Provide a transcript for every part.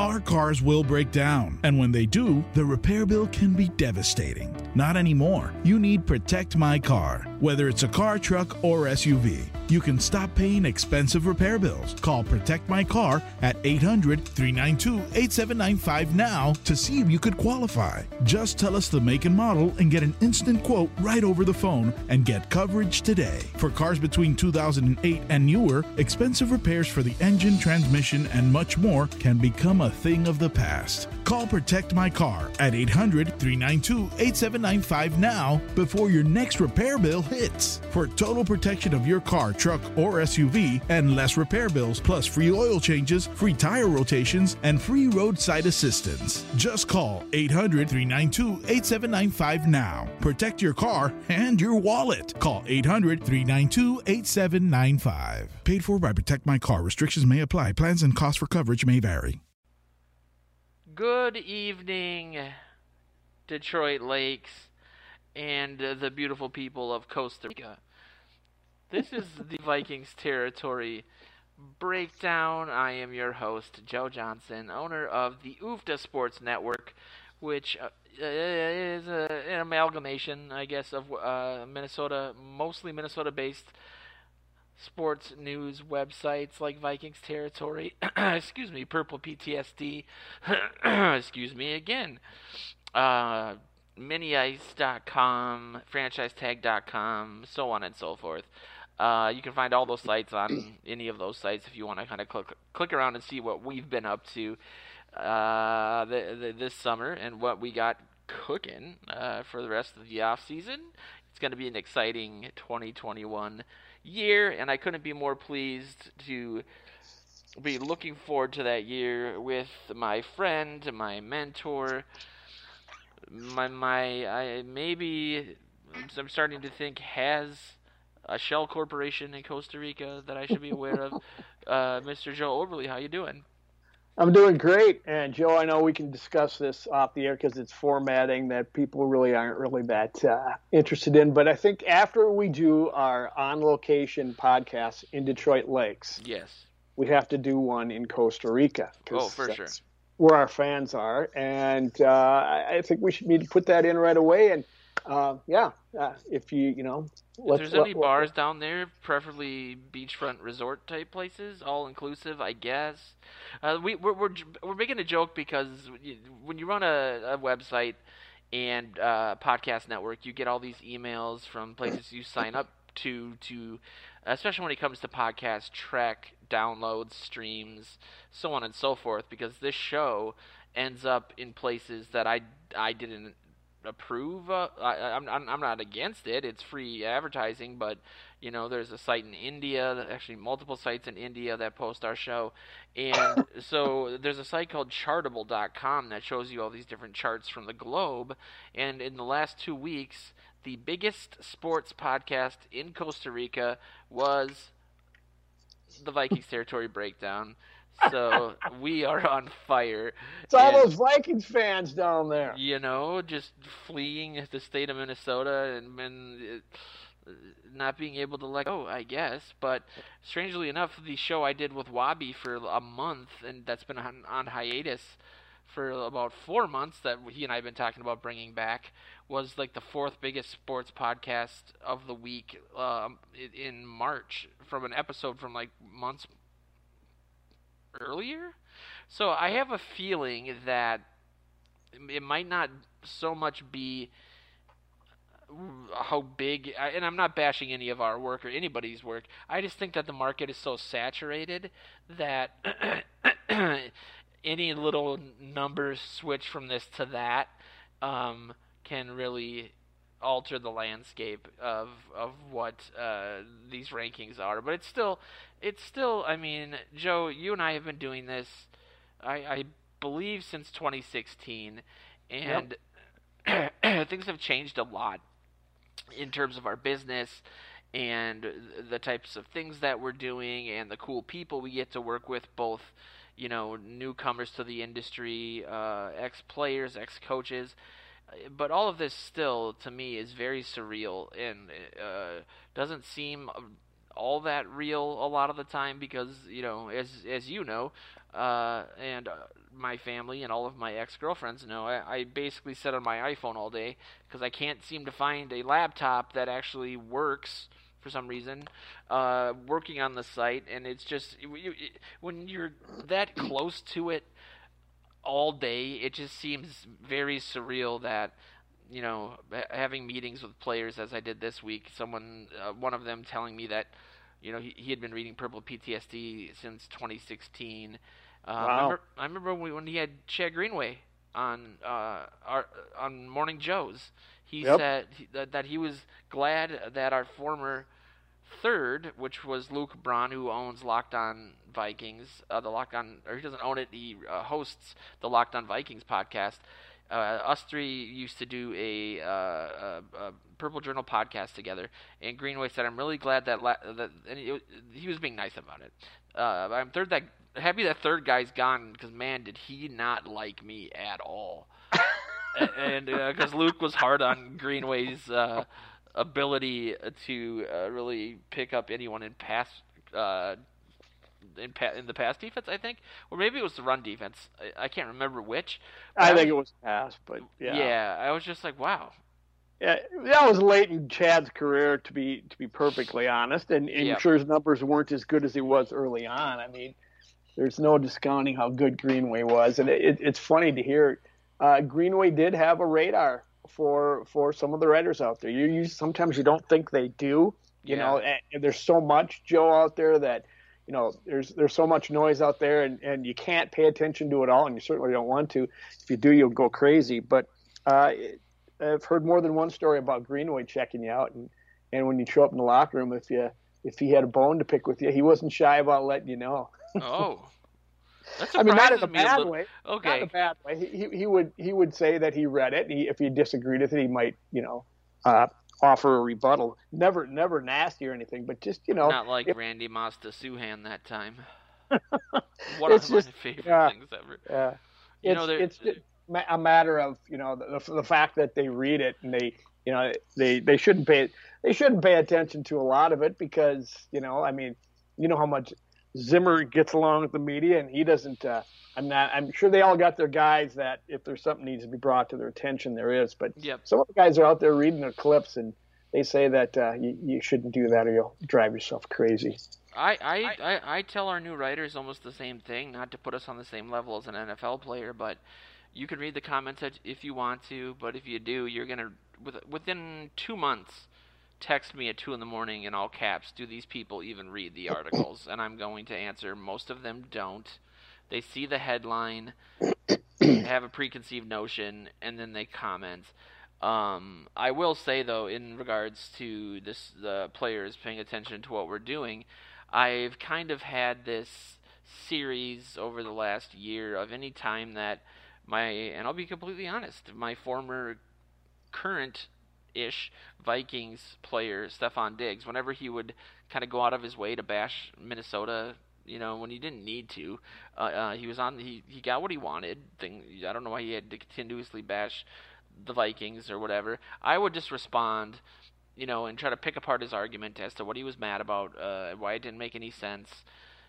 Our cars will break down, and when they do, the repair bill can be devastating. Not anymore. You need Protect My Car. Whether it's a car, truck, or SUV, you can stop paying expensive repair bills. Call Protect My Car at 800 392 8795 now to see if you could qualify. Just tell us the make and model and get an instant quote right over the phone and get coverage today. For cars between 2008 and newer, expensive repairs for the engine, transmission, and much more can become a thing of the past. Call Protect My Car at 800 392 8795 now before your next repair bill hits. For total protection of your car, truck, or SUV and less repair bills, plus free oil changes, free tire rotations, and free roadside assistance. Just call 800 392 8795 now. Protect your car and your wallet. Call 800 392 8795. Paid for by Protect My Car. Restrictions may apply. Plans and costs for coverage may vary. Good evening, Detroit Lakes and uh, the beautiful people of Costa Rica. This is the Vikings territory breakdown. I am your host, Joe Johnson, owner of the UFTA Sports Network, which uh, is a, an amalgamation, I guess, of uh, Minnesota, mostly Minnesota-based sports news websites like Vikings Territory, excuse me, Purple PTSD, excuse me again, uh, miniice.com, franchisetag.com, so on and so forth. Uh, you can find all those sites on any of those sites if you want to kind of click click around and see what we've been up to uh, the, the, this summer and what we got cooking uh, for the rest of the off season. It's going to be an exciting 2021 year, and I couldn't be more pleased to be looking forward to that year with my friend, my mentor, my my I maybe I'm starting to think has a shell corporation in Costa Rica that I should be aware of. Uh, Mr. Joe Oberly, how you doing? I'm doing great, and Joe, I know we can discuss this off the air because it's formatting that people really aren't really that uh, interested in. But I think after we do our on-location podcast in Detroit Lakes, yes, we have to do one in Costa Rica. Oh, for sure. Where our fans are, and uh, I think we should need to put that in right away. And uh, yeah, uh, if you you know, if there's let, any let, bars let, down there, preferably beachfront resort type places, all inclusive, I guess. Uh, we we're, we're we're making a joke because when you run a, a website and uh, podcast network, you get all these emails from places you sign up to to, especially when it comes to podcast track downloads, streams, so on and so forth. Because this show ends up in places that I I didn't approve. Uh, I, I'm, I'm not against it. It's free advertising, but you know, there's a site in India, actually multiple sites in India that post our show, and so there's a site called Chartable.com that shows you all these different charts from the globe. And in the last two weeks, the biggest sports podcast in Costa Rica was the Vikings Territory Breakdown so we are on fire. It's all those Vikings fans down there. You know, just fleeing the state of Minnesota and, and uh, not being able to let go, I guess. But strangely enough, the show I did with Wabi for a month, and that's been on, on hiatus for about four months that he and I have been talking about bringing back was like the fourth biggest sports podcast of the week um, in March from an episode from like months earlier. So I have a feeling that it might not so much be how big and I'm not bashing any of our work or anybody's work. I just think that the market is so saturated that any little numbers switch from this to that um, can really alter the landscape of of what uh, these rankings are. But it's still it's still, I mean, Joe, you and I have been doing this, I, I believe, since 2016, and yep. things have changed a lot in terms of our business and the types of things that we're doing and the cool people we get to work with, both, you know, newcomers to the industry, uh, ex players, ex coaches. But all of this still, to me, is very surreal and uh, doesn't seem all that real a lot of the time because you know as as you know uh, and uh, my family and all of my ex girlfriends know, I, I basically sit on my iPhone all day because I can't seem to find a laptop that actually works for some reason, uh, working on the site, and it's just when you're that close to it all day, it just seems very surreal that you know having meetings with players as I did this week. Someone, uh, one of them, telling me that you know he, he had been reading Purple PTSD since 2016. Uh, Wow. I remember, I remember when when he had Chad Greenway on uh, our on Morning Joe's. He Yep. said that he was glad that our former third, which was Luke Braun, who owns Locked On Vikings, uh, the Locked On, or he doesn't own it, he uh, hosts the Locked On Vikings podcast. Uh, us three used to do a, uh, a, a Purple Journal podcast together, and Greenway said, "I'm really glad that la- that and he, he was being nice about it. Uh, I'm third that happy that third guy's gone because man, did he not like me at all." And because Luke was hard on Greenway's uh, ability to uh, really pick up anyone in pass uh, in, pa- in the pass defense, I think, or maybe it was the run defense. I, I can't remember which. I was- think it was pass, but yeah. yeah, I was just like, wow. Yeah, that was late in Chad's career, to be to be perfectly honest, and, and Yeah. Sure his numbers weren't as good as he was early on. I mean, there's no discounting how good Greenway was, and it, it's funny to hear. Uh, Greenway did have a radar for for some of the writers out there. You, you sometimes you don't think they do, you Yeah. know. There's so much Joe out there that you know there's there's so much noise out there, and and you can't pay attention to it all, and you certainly don't want to. If you do, you'll go crazy. But uh, I've heard more than one story about Greenway checking you out, and, and when you show up in the locker room, if you if he had a bone to pick with you, he wasn't shy about letting you know. Oh, I mean, not in a me a bad little- way. Not in Okay, a bad way. He, he he would he would say that he read it. He, if he disagreed with it, he might you know uh, offer a rebuttal. Never never nasty or anything, but just you know not like if- Randy Mazda Souhan that time. One of my favorite yeah. things ever. Yeah. You it's, know, it's a matter of you know the, the fact that they read it and they you know they they shouldn't pay they shouldn't pay attention to a lot of it because you know I mean you know how much Zimmer gets along with the media and he doesn't. Uh, I'm not. I'm sure they all got their guys that if there's something needs to be brought to their attention, there is. But Yep. some of the guys are out there reading their clips and they say that uh, you, you shouldn't do that or you'll drive yourself crazy. I, I, I, I tell our new writers almost the same thing, not to put us on the same level as an NFL player, but you can read the comments if- if you want to, but if you do, you're gonna with, within two months text me at two in the morning in all caps. Do these people even read the articles? And I'm going to answer. Most of them don't. They see the headline, have a preconceived notion, and then they comment. Um, I will say though, in regards to this, the players paying attention to what we're doing, I've kind of had this series over the last year of any time that my, and I'll be completely honest, my former current ish Vikings player, Stefon Diggs, whenever he would kind of go out of his way to bash Minnesota, you know, when he didn't need to, uh, uh, he was on, he, he got what he wanted. Thing, I don't know why he had to continuously bash the Vikings or whatever. I would just respond you know, and try to pick apart his argument as to what he was mad about, uh, why it didn't make any sense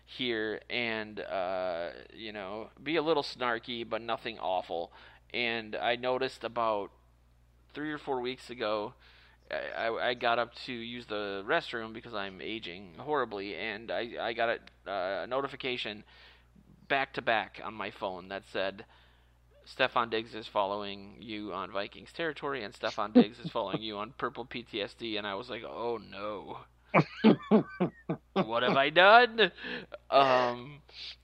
here, and uh, you know, be a little snarky, but nothing awful. And I noticed about three or four weeks ago, I, I, I got up to use the restroom because I'm aging horribly, and I, I got a uh, notification back to back on my phone that said. Stefon Diggs is following you on Vikings territory, and Stefon Diggs is following you on Purple PTSD. And I was like, oh no, what have I done? Um,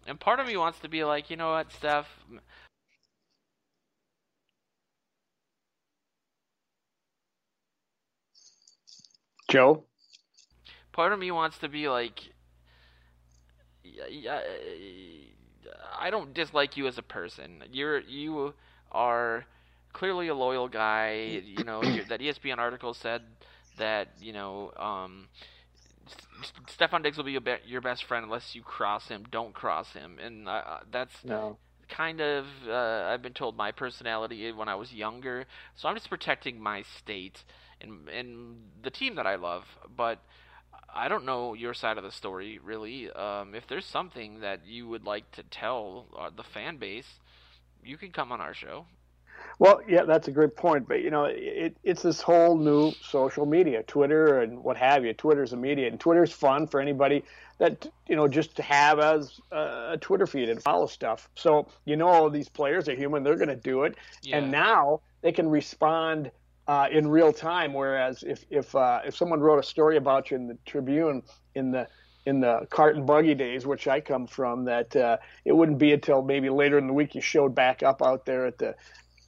and part of me wants to be like, you know what, Steph? Joe, Part of me wants to be like, yeah, yeah, I don't dislike you as a person. You're you are clearly a loyal guy. You know that ESPN article said that you know um, Stefon Diggs will be your, be- your best friend unless you cross him. Don't cross him, and uh, that's no. kind of uh, I've been told my personality when I was younger. So I'm just protecting my state and and the team that I love, but. I don't know your side of the story really. Um, if there's something that you would like to tell uh, the fan base, you can come on our show. Well, yeah, that's a great point. But you know, it, it's this whole new social media, Twitter and what have you. Twitter's a media, and Twitter's fun for anybody that you know just to have as a Twitter feed and follow stuff. So you know, all these players are human; they're going to do it, yeah. and now they can respond uh, in real time. Whereas if if uh, if someone wrote a story about you in the Tribune in the in the cart and buggy days, which I come from, that uh, it wouldn't be until maybe later in the week you showed back up out there at the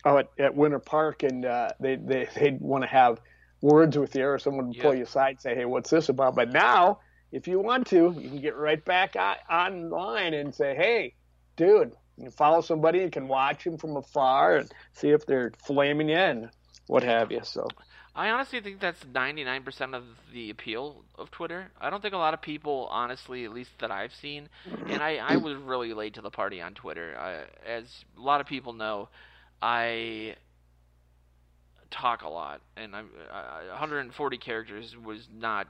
at, at Winter Park, and uh, they they they'd want to have words with you, or someone would pull you aside and say, "Hey, what's this about?" But now, if you want to, you can get right back on, online and say, "Hey, dude." You follow somebody, you can watch them from afar and see if they're flaming you and what have you. So I honestly think that's 99% of the appeal of Twitter. I don't think a lot of people, honestly, at least that I've seen, and I, I was really late to the party on Twitter. I, as a lot of people know, I talk a lot, and I'm uh, 140 characters was not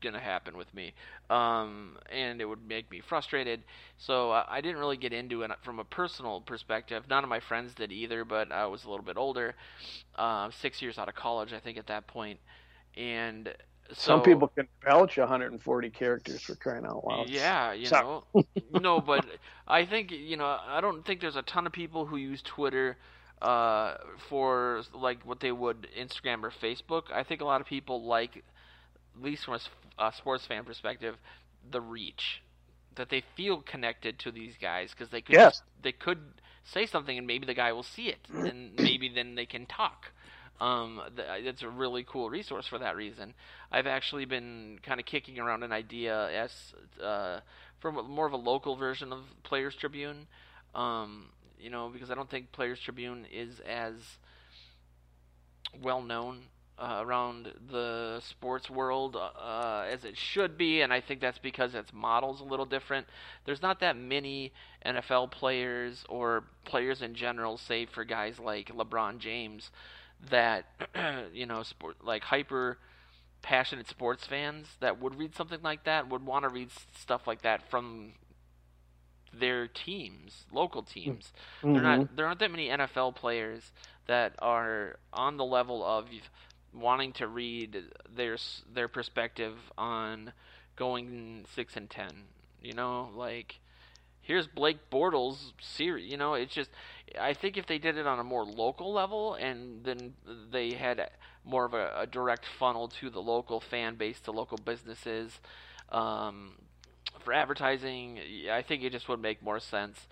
gonna happen with me, um, and it would make me frustrated. So I, I didn't really get into it from a personal perspective. None of my friends did either, but I was a little bit older, uh, six years out of college, I think, at that point. and so, Some people can belch 140 characters for crying out loud. Yeah, you know. no, but I think you know. I don't think there's a ton of people who use Twitter uh, for like what they would Instagram or Facebook. I think a lot of people like, at least from a, a sports fan perspective, the reach that they feel connected to these guys because they could yes. just, they could say something and maybe the guy will see it and maybe then they can talk. Um, it's a really cool resource for that reason. I've actually been kind of kicking around an idea as uh, from more of a local version of Players Tribune. Um, you know, because I don't think Players Tribune is as well known uh, around the sports world uh, as it should be, and I think that's because its model's a little different. There's not that many NFL players or players in general, save for guys like LeBron James, that you know, sport like hyper passionate sports fans that would read something like that would want to read stuff like that from their teams, local teams. Mm-hmm. They're not there aren't that many NFL players that are on the level of wanting to read their their perspective on going 6 and 10. You know, like here's Blake Bortles series, you know, it's just I think if they did it on a more local level and then they had more of a, a direct funnel to the local fan base, to local businesses, um, for advertising, I think it just would make more sense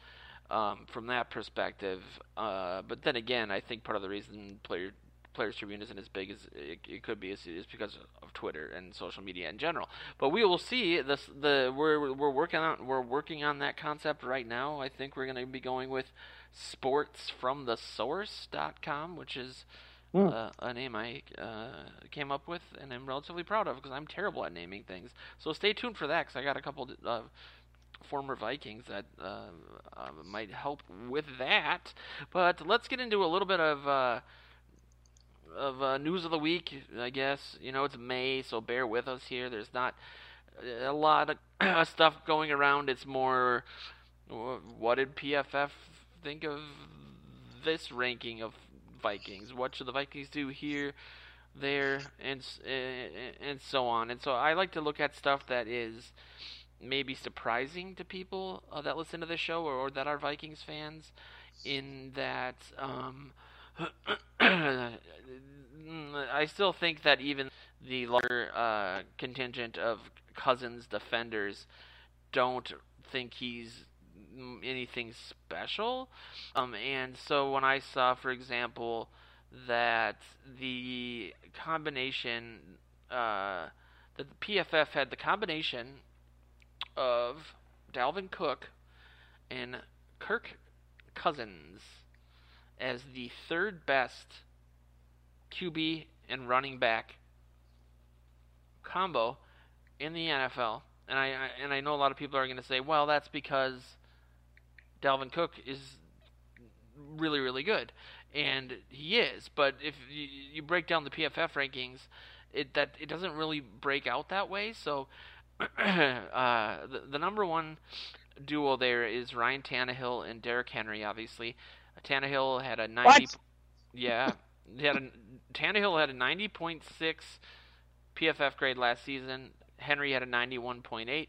um, from that perspective. Uh, but then again, I think part of the reason player Players Tribune isn't as big as it, it could be is, because of Twitter and social media in general. But we will see. This the we're we're working on we're working on that concept right now. I think we're going to be going with sportsfromthesource.com, which is Mm. Uh, a name I uh, came up with and I'm relatively proud of because I'm terrible at naming things. So stay tuned for that because I got a couple uh, former Vikings that uh, uh, might help with that. But let's get into a little bit of uh, of news of the week. I guess you know it's May, so bear with us here. There's not a lot of stuff going around. It's more what did PFF think of this ranking of Vikings. What should the Vikings do here, there, and and so on. And so I like to look at stuff that is maybe surprising to people uh, that listen to the show or, or, that are Vikings fans. In that, um, I still think that even the larger uh, contingent of Cousins defenders don't think he's anything special. Um, and so when I saw, for example, that the combination, uh, that the PFF had the combination of Dalvin Cook and Kirk Cousins as the third best QB and running back combo in the NFL. And I, I and I know a lot of people are going to say, well, that's because Dalvin Cook is really, really good, and he is. But if you, you break down the PFF rankings, it that it doesn't really break out that way. So uh, the, the number one duo there is Ryan Tannehill and Derrick Henry. Obviously, Tannehill had a 90. What? Yeah, he had a Tannehill had a 90.6 PFF grade last season. Henry had a 91.8.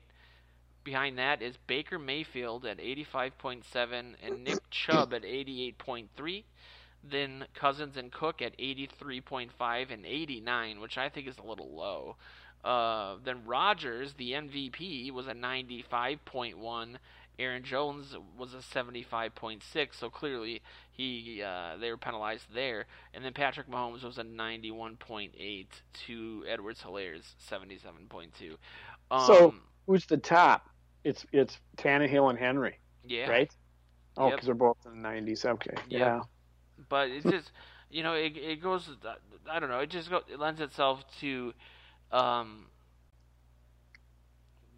Behind that is Baker Mayfield at 85.7 and Nick Chubb at 88.3. Then Cousins and Cook at 83.5 and 89, which I think is a little low. Uh, then Rodgers, the MVP, was a 95.1. Aaron Jones was a 75.6, so clearly he uh, they were penalized there. And then Patrick Mahomes was a 91.8 to Edwards Helaire's 77.2. Um, So who's the top? It's it's Tannehill and Henry, yeah, right? Oh, Yep. because they're both in the '90s. Okay, Yep. yeah. but it's just you know it it goes I don't know it just go, it lends itself to um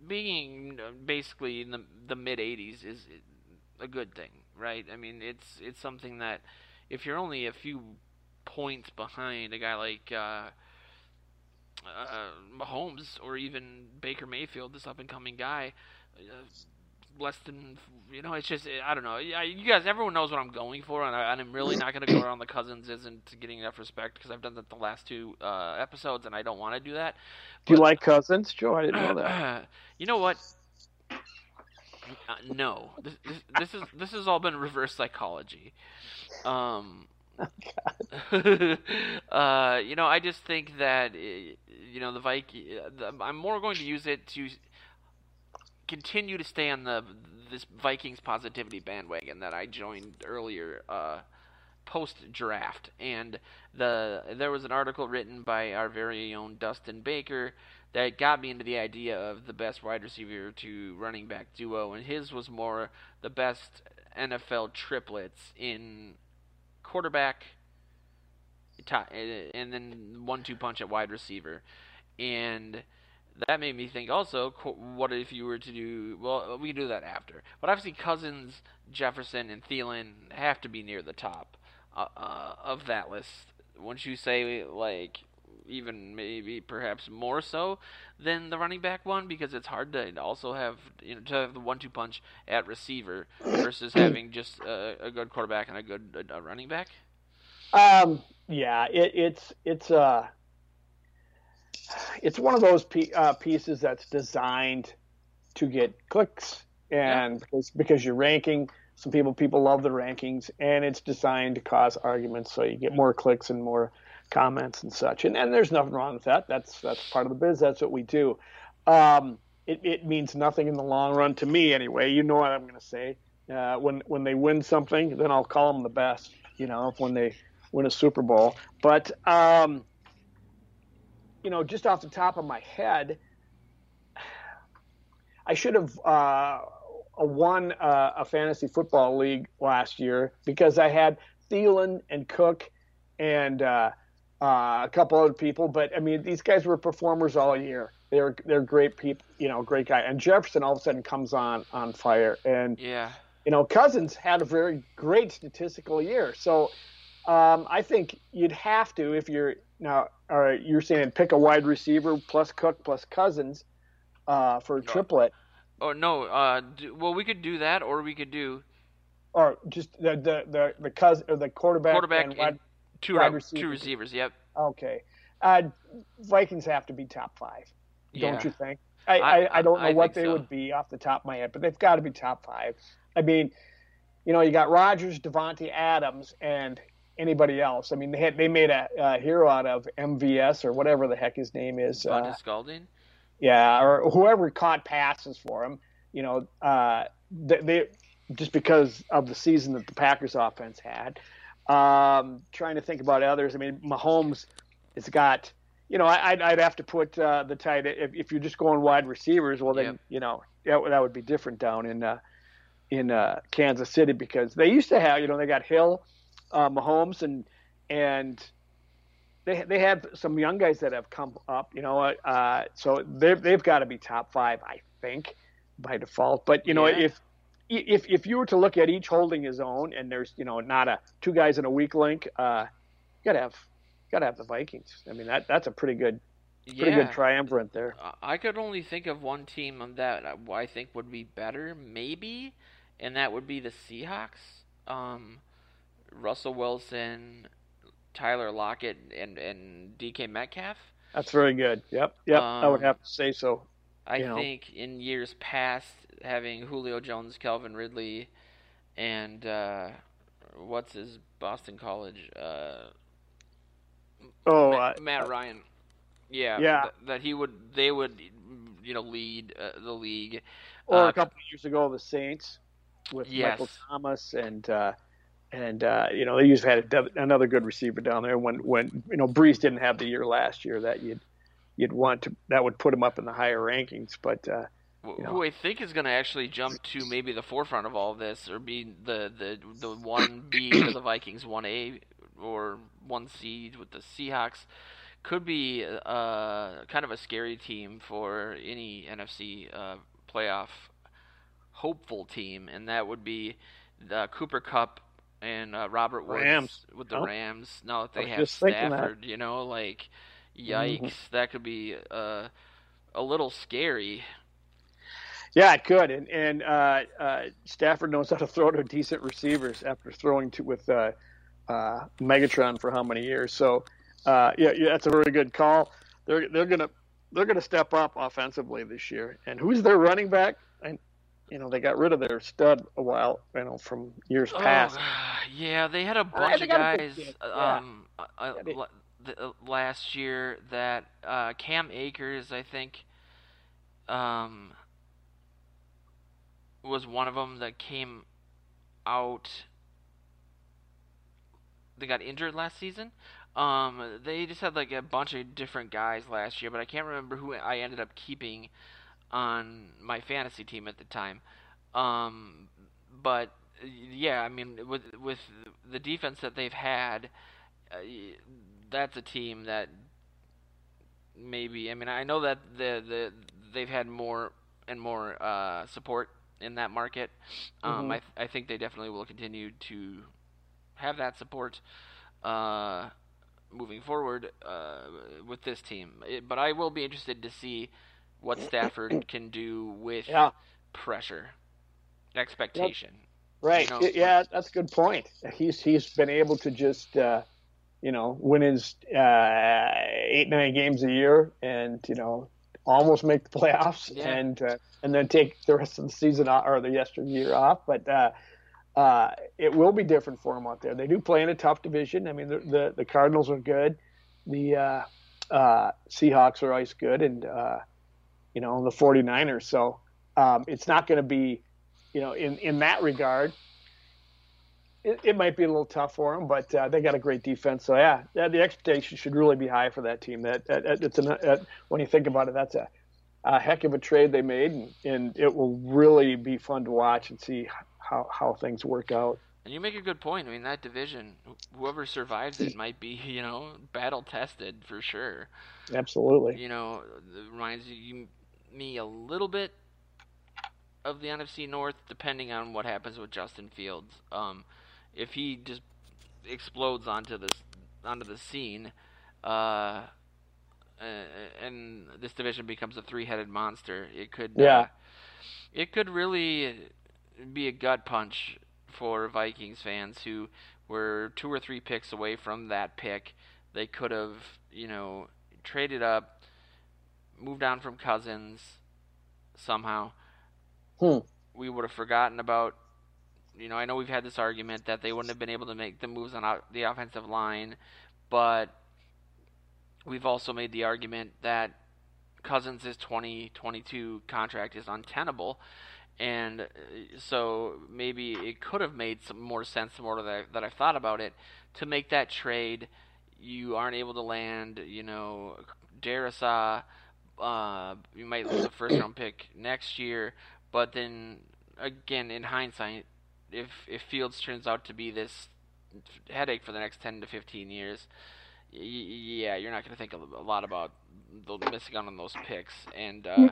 being uh, basically in the the mid 80s is a good thing right? I mean it's it's something that if you're only a few points behind a guy like uh uh, Mahomes or even Baker Mayfield, this up and coming guy, uh, less than you know. It's just I don't know. You guys, everyone knows what I'm going for, and, I, and I'm really not going to go around the cousins isn't getting enough respect because I've done that the last two uh, episodes, and I don't want to do that. Do you like Cousins, Joe? I didn't know that. you know what? Uh, no, this, this, this is this has all been reverse psychology. Um, uh, you know, I just think that uh, you know the Viking. I'm more going to use it to continue to stay on the this Vikings positivity bandwagon that I joined earlier. Uh, post draft and the there was an article written by our very own Dustin Baker that got me into the idea of the best wide receiver to running back duo and his was more the best NFL triplets in quarterback and then one two punch at wide receiver and that made me think also what if you were to do well we can do that after but obviously Cousins Jefferson and Thielen have to be near the top uh, uh, of that list. Wouldn't you say like even maybe perhaps more so than the running back one because it's hard to also have you know to have the one-two punch at receiver versus having just a, a good quarterback and a good a, running back. Um, yeah, it, it's it's uh it's one of those pe- uh, pieces that's designed to get clicks, and because because you're ranking, some people people love the rankings, and it's designed to cause arguments, so you get more clicks and more comments and such. And and there's nothing wrong with that. That's that's part of the biz. That's what we do. Um, it it means nothing in the long run to me anyway. You know what I'm going to say. Uh, when when they win something, then I'll call them the best. You know, when they win a Super Bowl. But um, you know, just off the top of my head, I should have uh, won uh, a fantasy football league last year because I had Thielen and Cook and uh, uh, a couple other people. But I mean, these guys were performers all year. They're they're great people, you know, great guy. And Jefferson all of a sudden comes on on fire, and Yeah. you know, Cousins had a very great statistical year. So um, I think you'd have to, if you're now, or you're saying pick a wide receiver plus Cook plus Cousins uh, for a triplet, Oh no. Uh. Do, well, we could do that, or we could do or just the the the, the cousin or the quarterback, quarterback and and wide, two wide ro- receiver. two receivers. Yep. okay. Uh, Vikings have to be top five, Yeah. don't you think? I, I- I, I don't know I what they so. would be off the top of my head, but they've got to be top five. I mean, you know, you got Rodgers, Davante Adams, and anybody else. I mean, they had they made a, a hero out of MVS or whatever the heck his name is. Uh, Scalding. yeah, or whoever caught passes for him. You know, uh, they, they just because of the season that the Packers offense had. Um, trying to think about others. I mean, Mahomes has got. You know, I- I'd, I'd have to put uh, the tight. If, if you're just going wide receivers, well then Yep. you know that, that would be different down in uh, in uh, Kansas City because they used to have. You know, they got Hill, uh, Mahomes, and and they they have some young guys that have come up. You know, uh, so they've they've got to be top five, I think, by default. But you know, Yeah. if if if you were to look at each holding his own, and there's you know not a two guys in a weak link, uh, you gotta have gotta have the Vikings. I mean that that's a pretty good pretty yeah. good triumvirate there. Uh, I could only think of one team on that I think would be better, maybe, and that would be the Seahawks. Um, Russell Wilson, Tyler Lockett, and and DK Metcalf. That's very good. Yep, yep. Um, I would um, have to say so. I you think in years past, having Julio Jones, Calvin Ridley, and uh, what's his Boston College? Uh, oh, Matt, uh, Matt Ryan. Yeah, yeah. Th- that he would, they would, you know, lead uh, the league. Or a uh, couple of years ago, the Saints with yes. Michael Thomas and uh, and uh, you know they used to have another good receiver down there. When when you know Brees didn't have the year last year that you'd you'd want to that would put him up in the higher rankings, but. Uh, you know. Who I think is going to actually jump to maybe the forefront of all this, or be the the the one B to the Vikings, one A or one C with the Seahawks, could be uh, kind of a scary team for any NFC uh, playoff hopeful team, and that would be the Cooper Kupp and uh, Robert Woods Rams. with the. Rams. Now that they have Stafford, you know, like yikes, mm-hmm. that could be uh, a little scary. Yeah, it could, and and uh, uh, Stafford knows how to throw to decent receivers after throwing to with uh, uh, Megatron for how many years. So, uh, yeah, yeah, that's a very good call. They're they're gonna they're gonna step up offensively this year. And who's their running back? And you know they got rid of their stud a while, you know, from years oh, past. Yeah, they had a bunch of guys. Um, uh, uh, last year that uh, Cam Akers, I think, um, was one of them that came out. They got injured last season. Um, they just had like a bunch of different guys last year, but I can't remember who I ended up keeping on my fantasy team at the time. Um, but yeah, I mean, with with the defense that they've had, uh, that's a team that maybe. I mean, I know that the the they've had more and more uh, support in that market. Um, mm-hmm. I th- I think they definitely will continue to have that support uh, moving forward uh, with this team. It, but I will be interested to see what Stafford can do with yeah. pressure, expectation. Yep. Right. You know? Yeah, that's a good point. He's he's been able to just uh, you know win his uh, eight nine games a year and you know almost make the playoffs yeah. and uh, and then take the rest of the season off, or the year off. But uh, uh, it will be different for them out there. They do play in a tough division. I mean, the the, the Cardinals are good, the uh, uh, Seahawks are always good, and uh, you know the 49ers. So um, it's not going to be, you know, in in that regard. It, it, might be a little tough for them, but uh, they got a great defense. So yeah, the expectation should really be high for that team. That, that it's an, uh, when you think about it, that's a a heck of a trade they made, and, and it will really be fun to watch and see how, how things work out. And you make a good point. I mean, that division, whoever survives it might be, you know, battle tested for sure. Absolutely. You know, reminds you, me a little bit of the NFC North, depending on what happens with Justin Fields. Um, if he just explodes onto this onto the scene, uh, and this division becomes a three-headed monster, it could yeah. Uh, it could really be a gut punch for Vikings fans who were two or three picks away from that pick. They could have, you know, traded up, moved on from Cousins somehow. Hmm. We would have forgotten about. You know, I know we've had this argument that they wouldn't have been able to make the moves on the offensive line, but we've also made the argument that Cousins' 2022 contract is untenable, and uh, so maybe it could have made some more sense the more that, I, that I've thought about it to make that trade. You aren't able to land, you know, Darrisaw. Uh, you might lose a first round pick next year, but then again, in hindsight, if if Fields turns out to be this headache for the next 10 to 15 years, yeah, you're not going to think a lot about missing out on those picks. And uh,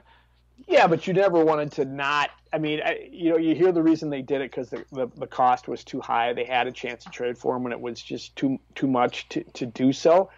yeah, but you never wanted to not. I mean, I, you know, you hear the reason they did it because the, the, the cost was too high. They had a chance to trade for him when it was just too too much to, to do so.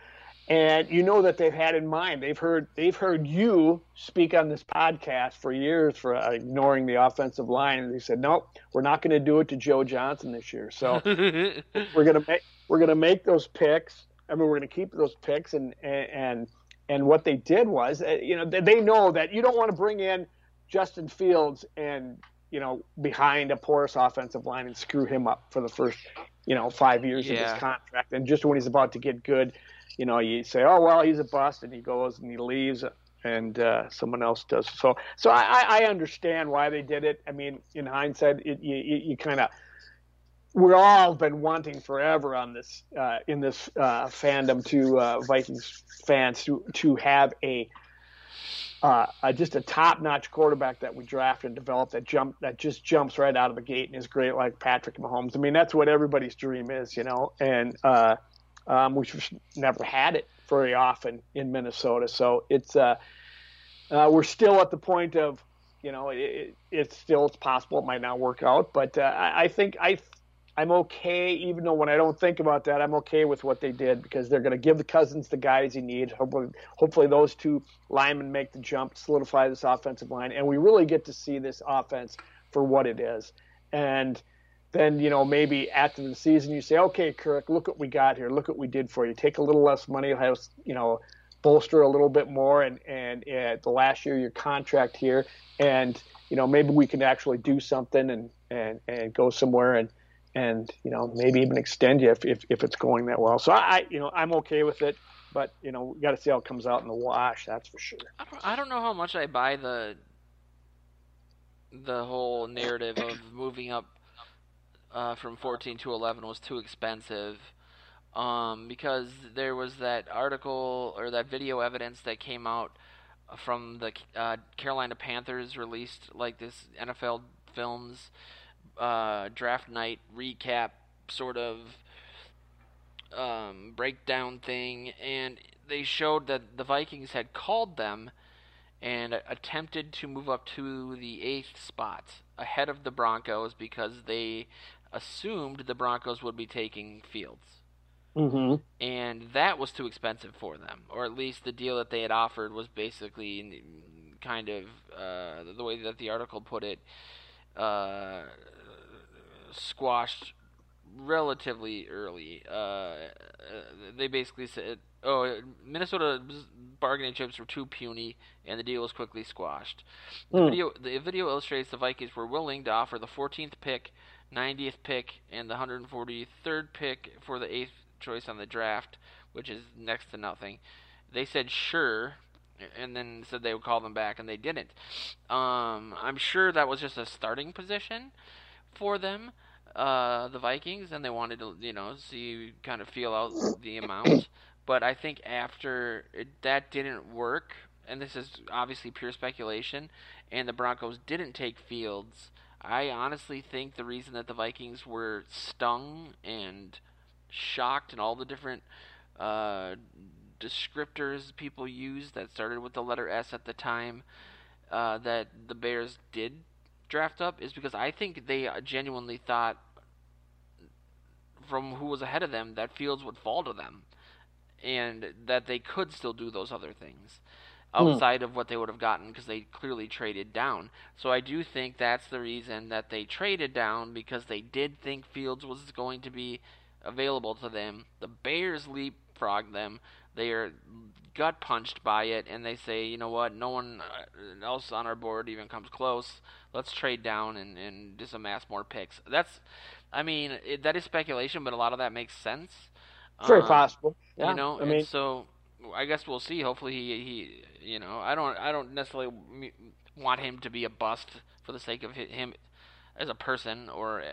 And you know that they've had in mind. They've heard they've heard you speak on this podcast for years for uh, ignoring the offensive line, and they said, "Nope, we're not going to do it to Joe Johnson this year." So we're gonna make we're gonna make those picks. I mean, we're gonna keep those picks, and and and what they did was, uh, you know, they know that you don't want to bring in Justin Fields and you know behind a porous offensive line and screw him up for the first you know five years yeah. of his contract, and just when he's about to get good you know, you say, oh well, he's a bust, and he goes and he leaves, and uh, someone else does. So, so I, I understand why they did it. I mean, in hindsight, it, you, you kind of we're all been wanting forever on this uh, in this uh, fandom to uh, Vikings fans to to have a uh, just a top-notch quarterback that we draft and develop that jump that just jumps right out of the gate and is great like Patrick Mahomes. I mean, that's what everybody's dream is, you know. And uh, um, we've never had it very often in Minnesota. So it's uh, uh, we're still at the point of you know it, it's still it's possible it might not work out, but uh, I, I think I I'm okay even though when I don't think about that I'm okay with what they did because they're going to give the Cousins the guys he needs. Hopefully, hopefully those two linemen make the jump, solidify this offensive line, and we really get to see this offense for what it is. And then you know maybe after the season you say, okay, Kirk, look what we got here. Look what we did for you. Take a little less money, have you know bolster a little bit more, and and the last year your contract here, and you know maybe we can actually do something and and and go somewhere and and you know maybe even extend you if if, if it's going that well. So I you know I'm okay with it. But you know, we got to see how it comes out in the wash. That's for sure. I don't, I don't know how much I buy the the whole narrative of moving up uh, from 14 to 11 was too expensive. Um, because there was that article or that video evidence that came out from the uh, Carolina Panthers released like this NFL Films uh, draft night recap sort of um, breakdown thing, and they showed that the Vikings had called them and attempted to move up to the eighth spot ahead of the Broncos because they assumed the Broncos would be taking Fields. Mm-hmm. And that was too expensive for them, or at least the deal that they had offered was basically kind of uh, the way that the article put it, uh, squashed relatively early. Uh, uh they basically said, "Oh, Minnesota's bargaining chips were too puny, and the deal was quickly squashed." The mm. video, the video illustrates the Vikings were willing to offer the 14th pick 90th pick and the 143rd pick for the eighth choice on the draft, which is next to nothing. They said sure, and then said they would call them back, and they didn't. Um, I'm sure that was just a starting position for them, uh, the Vikings, and they wanted to, you know, see kind of feel out the amount. But I think after it, that didn't work, and this is obviously pure speculation, and the Broncos didn't take Fields I honestly think the reason that the Vikings were stung and shocked and all the different uh, descriptors people used that started with the letter S at the time uh, that the Bears did draft up is because I think they genuinely thought from who was ahead of them that Fields would fall to them and that they could still do those other things. Hmm. outside mm. of what they would have gotten because they clearly traded down. So I do think that's the reason that they traded down because they did think Fields was going to be available to them. The Bears leapfrogged them. They are gut punched by it, and they say, you know what, no one uh, else on our board even comes close. Let's trade down and, and just amass more picks. That's, I mean, it, that is speculation, but a lot of that makes sense. Very um, possible. Yeah. You know, I mean, so I guess we'll see. Hopefully, he, he, you know, I don't, I don't necessarily want him to be a bust for the sake of him as a person or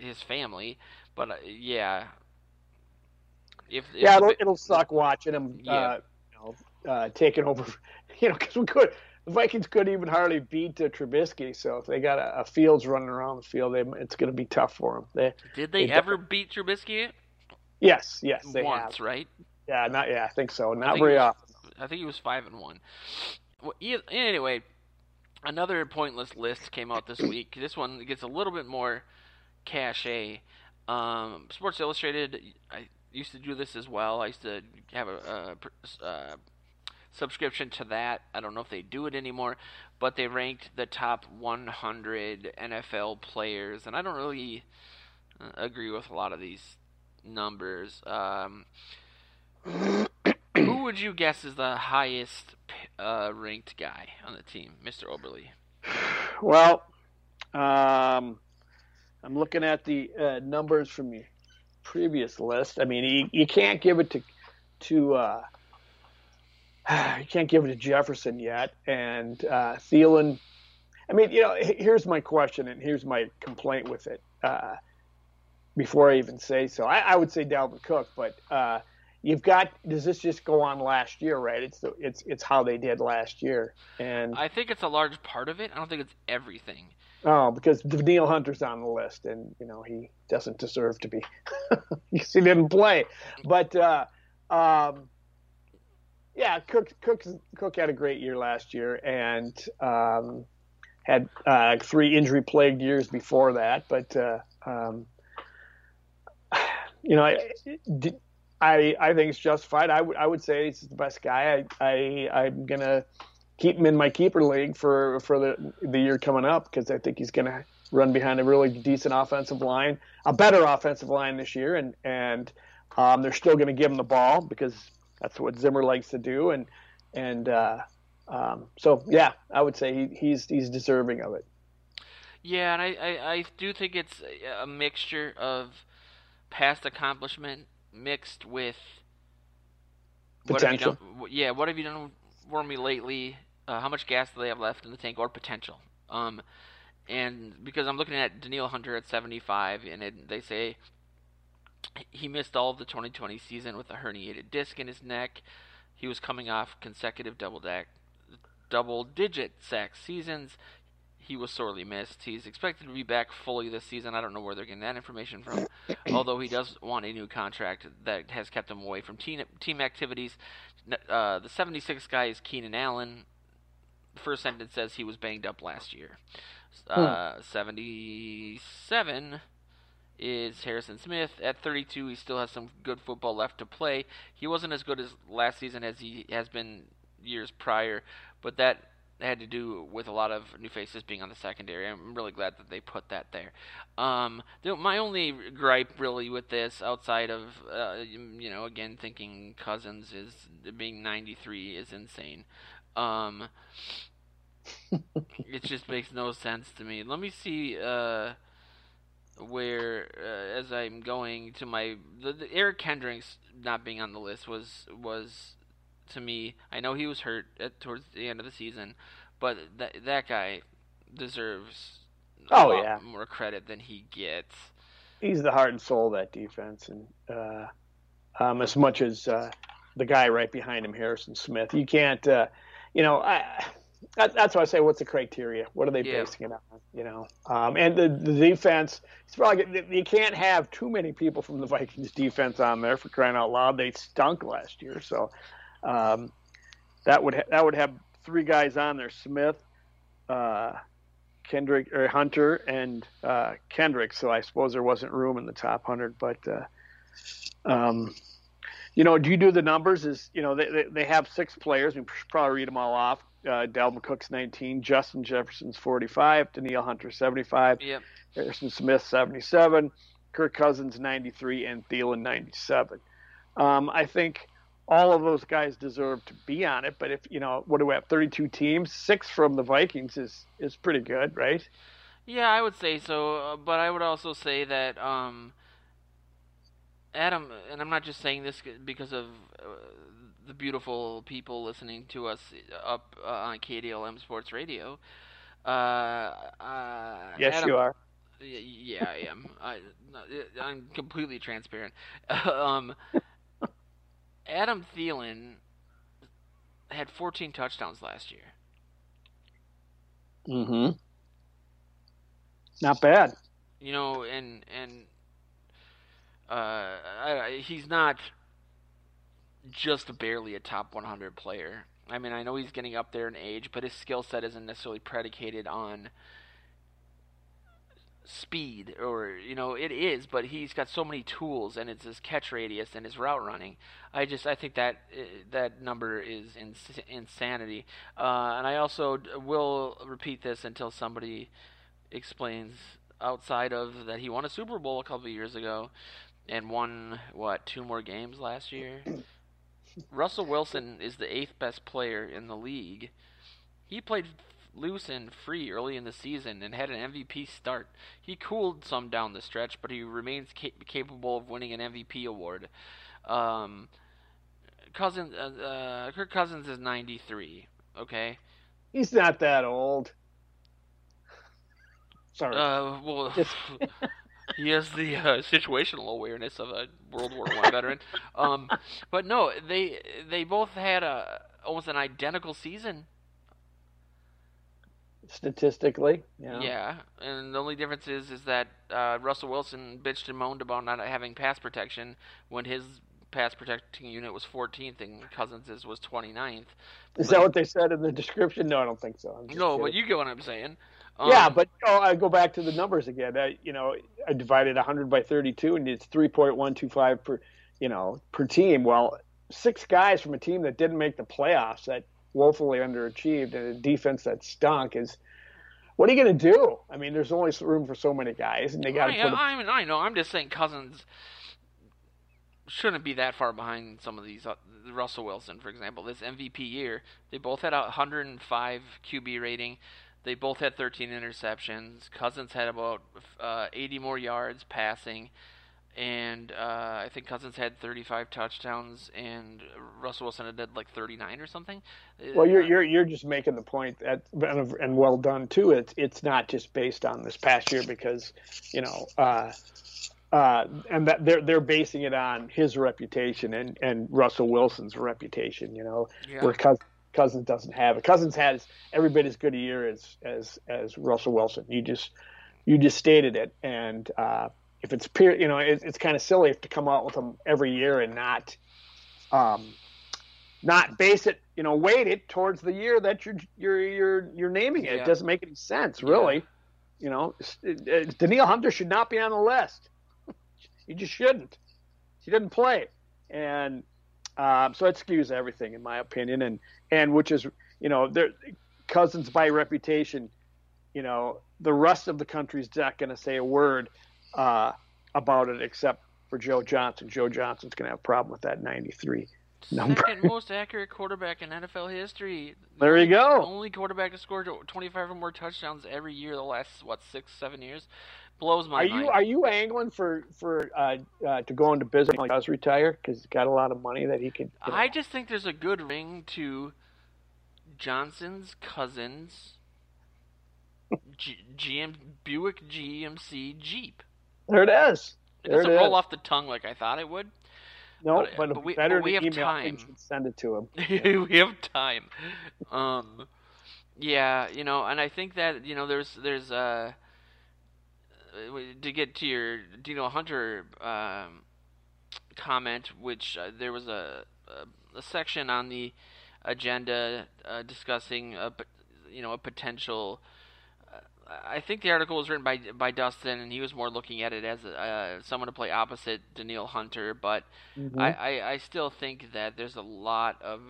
his family, but uh, yeah. If, if yeah, it'll, it'll, suck watching him, yeah. uh, you know, uh, taking over. You know, because we could, the Vikings couldn't even hardly beat uh, Trubisky. So if they got a, a Fields running around the field, they, it's going to be tough for them. They, Did they, they ever beat Trubisky? Yes, yes, they once, have. right? Yeah, not yeah, I think so. Not very was, often. I think he was five and one. Well, anyway, another pointless list came out this week. This one gets a little bit more cachet. Um, Sports Illustrated, I used to do this as well. I used to have a, a, a subscription to that. I don't know if they do it anymore, but they ranked the top 100 NFL players, and I don't really uh, agree with a lot of these numbers. Um, who would you guess is the highest uh, ranked guy on the team, Mr. Oberly? Well, um, I'm looking at the uh, numbers from previous list. I mean, you, you can't give it to to uh, you can't give it to Jefferson yet, and uh, Thielen. I mean, you know, here's my question, and here's my complaint with it. Uh, before I even say so, I, I would say Dalvin Cook, but uh, you've got. Does this just go on last year, right? It's the, it's it's how they did last year, and I think it's a large part of it. I don't think it's everything. Oh, because Neil Hunter's on the list, and you know he doesn't deserve to be. he didn't play, but uh, um, yeah, Cook Cook Cook had a great year last year, and um, had uh, three injury plagued years before that. But uh, um, you know, I, I I think it's justified. I would I would say he's the best guy. I I I'm gonna keep him in my keeper league for for the the year coming up because I think he's gonna run behind a really decent offensive line, a better offensive line this year, and and um, they're still going to give him the ball because that's what Zimmer likes to do, and and uh, um, so yeah, I would say he, he's he's deserving of it. Yeah, and I, I, I do think it's a mixture of past accomplishment mixed with potential. What have you done, yeah, what have you done for me lately? Uh, how much gas do they have left in the tank or potential? Um, and because I'm looking at Danielle Hunter at 75, and it, they say he missed all of the 2020 season with a herniated disc in his neck. He was coming off consecutive double deck, double digit sack seasons. He was sorely missed. He's expected to be back fully this season. I don't know where they're getting that information from. Although he does want a new contract that has kept him away from team team activities. Uh, the 76 guy is Keenan Allen. First sentence says he was banged up last year. Uh, hmm. 77 is Harrison Smith. At 32, he still has some good football left to play. He wasn't as good as last season as he has been years prior, but that had to do with a lot of new faces being on the secondary. I'm really glad that they put that there. Um, my only gripe really with this, outside of uh, you know, again thinking Cousins is being 93 is insane. Um, it just makes no sense to me. Let me see. Uh, where uh, as I'm going to my the, the Eric Kendricks not being on the list was was to me. I know he was hurt at, towards the end of the season, but that that guy deserves oh yeah more credit than he gets. He's the heart and soul of that defense, and uh, um, as much as uh, the guy right behind him, Harrison Smith, you can't. You know, I that, that's why I say, what's the criteria? What are they yeah. basing it on? You know, um, and the, the defense. It's probably you can't have too many people from the Vikings defense on there for crying out loud. They stunk last year, so um, that would ha- that would have three guys on there: Smith, uh, Kendrick or Hunter, and uh, Kendrick. So I suppose there wasn't room in the top hundred, but. Uh, um, you know, do you do the numbers? Is you know they, they, they have six players. We should probably read them all off uh, Dalvin Cook's 19, Justin Jefferson's 45, Danielle Hunter 75, yep. Harrison Smith 77, Kirk Cousins 93, and Thielen 97. Um, I think all of those guys deserve to be on it, but if you know, what do we have? 32 teams, six from the Vikings is is pretty good, right? Yeah, I would say so, uh, but I would also say that um, Adam, and I'm not just saying this because of uh, the beautiful people listening to us up uh, on KDLM Sports Radio. Uh, uh, yes, Adam, you are. Yeah, I am. I, I'm completely transparent. um, Adam Thielen had 14 touchdowns last year. Mm-hmm. Not bad. You know, and and uh, he's not just barely a top 100 player. I mean, I know he's getting up there in age, but his skill set isn't necessarily predicated on speed or you know it is but he's got so many tools and it's his catch radius and his route running. I just i think that uh, that number is ins- insanity. Uh, and i also will repeat this until somebody explains outside of that he won a super bowl a couple years ago and won what two more games last year russell wilson is the eighth best player in the league he played loose and free early in the season and had an MVP start. He cooled some down the stretch, but he remains ca- capable of winning an MVP award. Um, Cousins, uh, uh, Kirk Cousins is 93. Okay. He's not that old. Sorry. Uh, well, he has the uh, situational awareness of a World War One veteran. Um, but no, they they both had a almost an identical season statistically. Yeah. Yeah, and the only difference is is that uh, Russell Wilson bitched and moaned about not having pass protection when his pass protecting unit was 14th and Cousins' was 29th. Is but, that what they said in the description? No, I don't think so. No, kidding. but you get what I'm saying. Um, yeah, but oh, I go back to the numbers again. I, you know, I divided 100 by 32, and it's 3.125 per, you know, per team. Well, six guys from a team that didn't make the playoffs that woefully underachieved and a defense that stunk is what are you going to do? I mean, there's only room for so many guys, and they got to put. I mean, I know. I'm just saying, Cousins shouldn't be that far behind some of these. Uh, Russell Wilson, for example, this MVP year, they both had a 105 QB rating. They both had 13 interceptions. Cousins had about uh, 80 more yards passing and uh, I think Cousins had 35 touchdowns, and Russell Wilson had like 39 or something. Well, you're uh, you're you're just making the point that and well done too. It's it's not just based on this past year because you know. Uh, uh, and that they're they're basing it on his reputation and, and Russell Wilson's reputation, you know, yeah. where Cousins, Cousins doesn't have it. Cousins has every bit as good a year as as as Russell Wilson. You just you just stated it, and uh, if it's peer, you know, it, it's kind of silly to come out with them every year and not, um, not base it, you know, weight it towards the year that you're you're you're you're naming it. Yeah. It doesn't make any sense, really. Yeah. You know, Danielle Hunter should not be on the list. he just shouldn't. He didn't play, and um, so it skews everything, in my opinion. And and which is, you know, their Cousins by reputation. You know, the rest of the country's not going to say a word uh, about it except for Joe Johnson. Joe Johnson's going to have a problem with that 93 number. Second most accurate quarterback in NFL history. There you go. Only quarterback to score 25 or more touchdowns every year the last what six seven years. Blows my are mind. you are you angling for for uh, uh, to go into business when he does retire because he's got a lot of money that he could. You know. I just think there's a good ring to Johnson's cousins. G- GM Buick GMC Jeep. There it is. It doesn't roll off the tongue like I thought it would. No, but, but, but we, better but we have time. Send it to him. we have time. Um, yeah, you know, and I think that you know, there's there's uh, to get to your Danielle Hunter um, comment, which uh, there was a, a, a section on the agenda uh, discussing a, you know a potential I think the article was written by by Dustin, and he was more looking at it as uh, someone to play opposite Danielle Hunter. But mm-hmm. I, I, I still think that there's a lot of.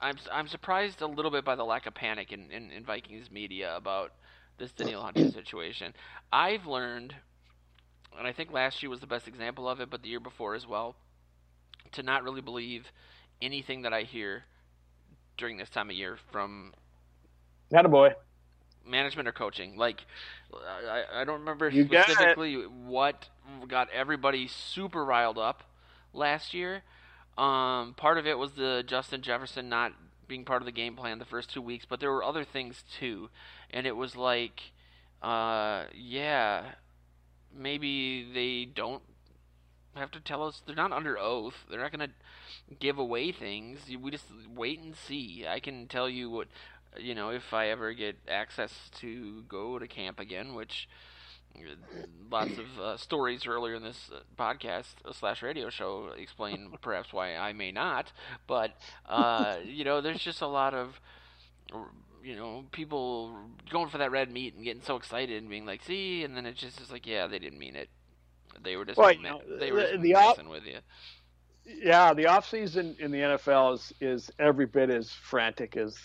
I'm I'm surprised a little bit by the lack of panic in, in, in Vikings media about this Danielle Hunter situation. I've learned, and I think last year was the best example of it, but the year before as well, to not really believe anything that I hear during this time of year from not a boy. Management or coaching? Like, I, I don't remember you specifically what got everybody super riled up last year. Um, part of it was the Justin Jefferson not being part of the game plan the first two weeks, but there were other things too. And it was like, uh, yeah, maybe they don't have to tell us. They're not under oath. They're not going to give away things. We just wait and see. I can tell you what you know, if I ever get access to go to camp again, which uh, lots of uh, stories earlier in this uh, podcast slash radio show explain perhaps why I may not. But uh, you know, there's just a lot of you know, people going for that red meat and getting so excited and being like, "See," and then it's just it's like, yeah, they didn't mean it. They were just Well, me- know, they were the- just the op- messing with you. Yeah, the off season in the NFL is is every bit as frantic as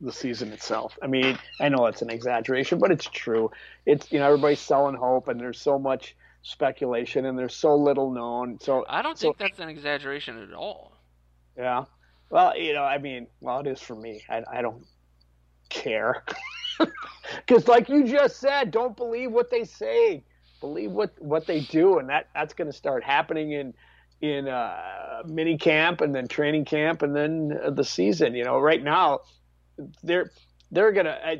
the season itself. I mean, I know it's an exaggeration, but it's true. It's you know everybody's selling hope, and there's so much speculation, and there's so little known. So I don't so- think that's an exaggeration at all. yeah, well, you know, I mean, well, it is for me. I I don't care because, like you just said, don't believe what they say. Believe what what they do, and that that's going to start happening in in uh, mini camp and then training camp and then uh, the season. You know, right now they're they're gonna. Uh,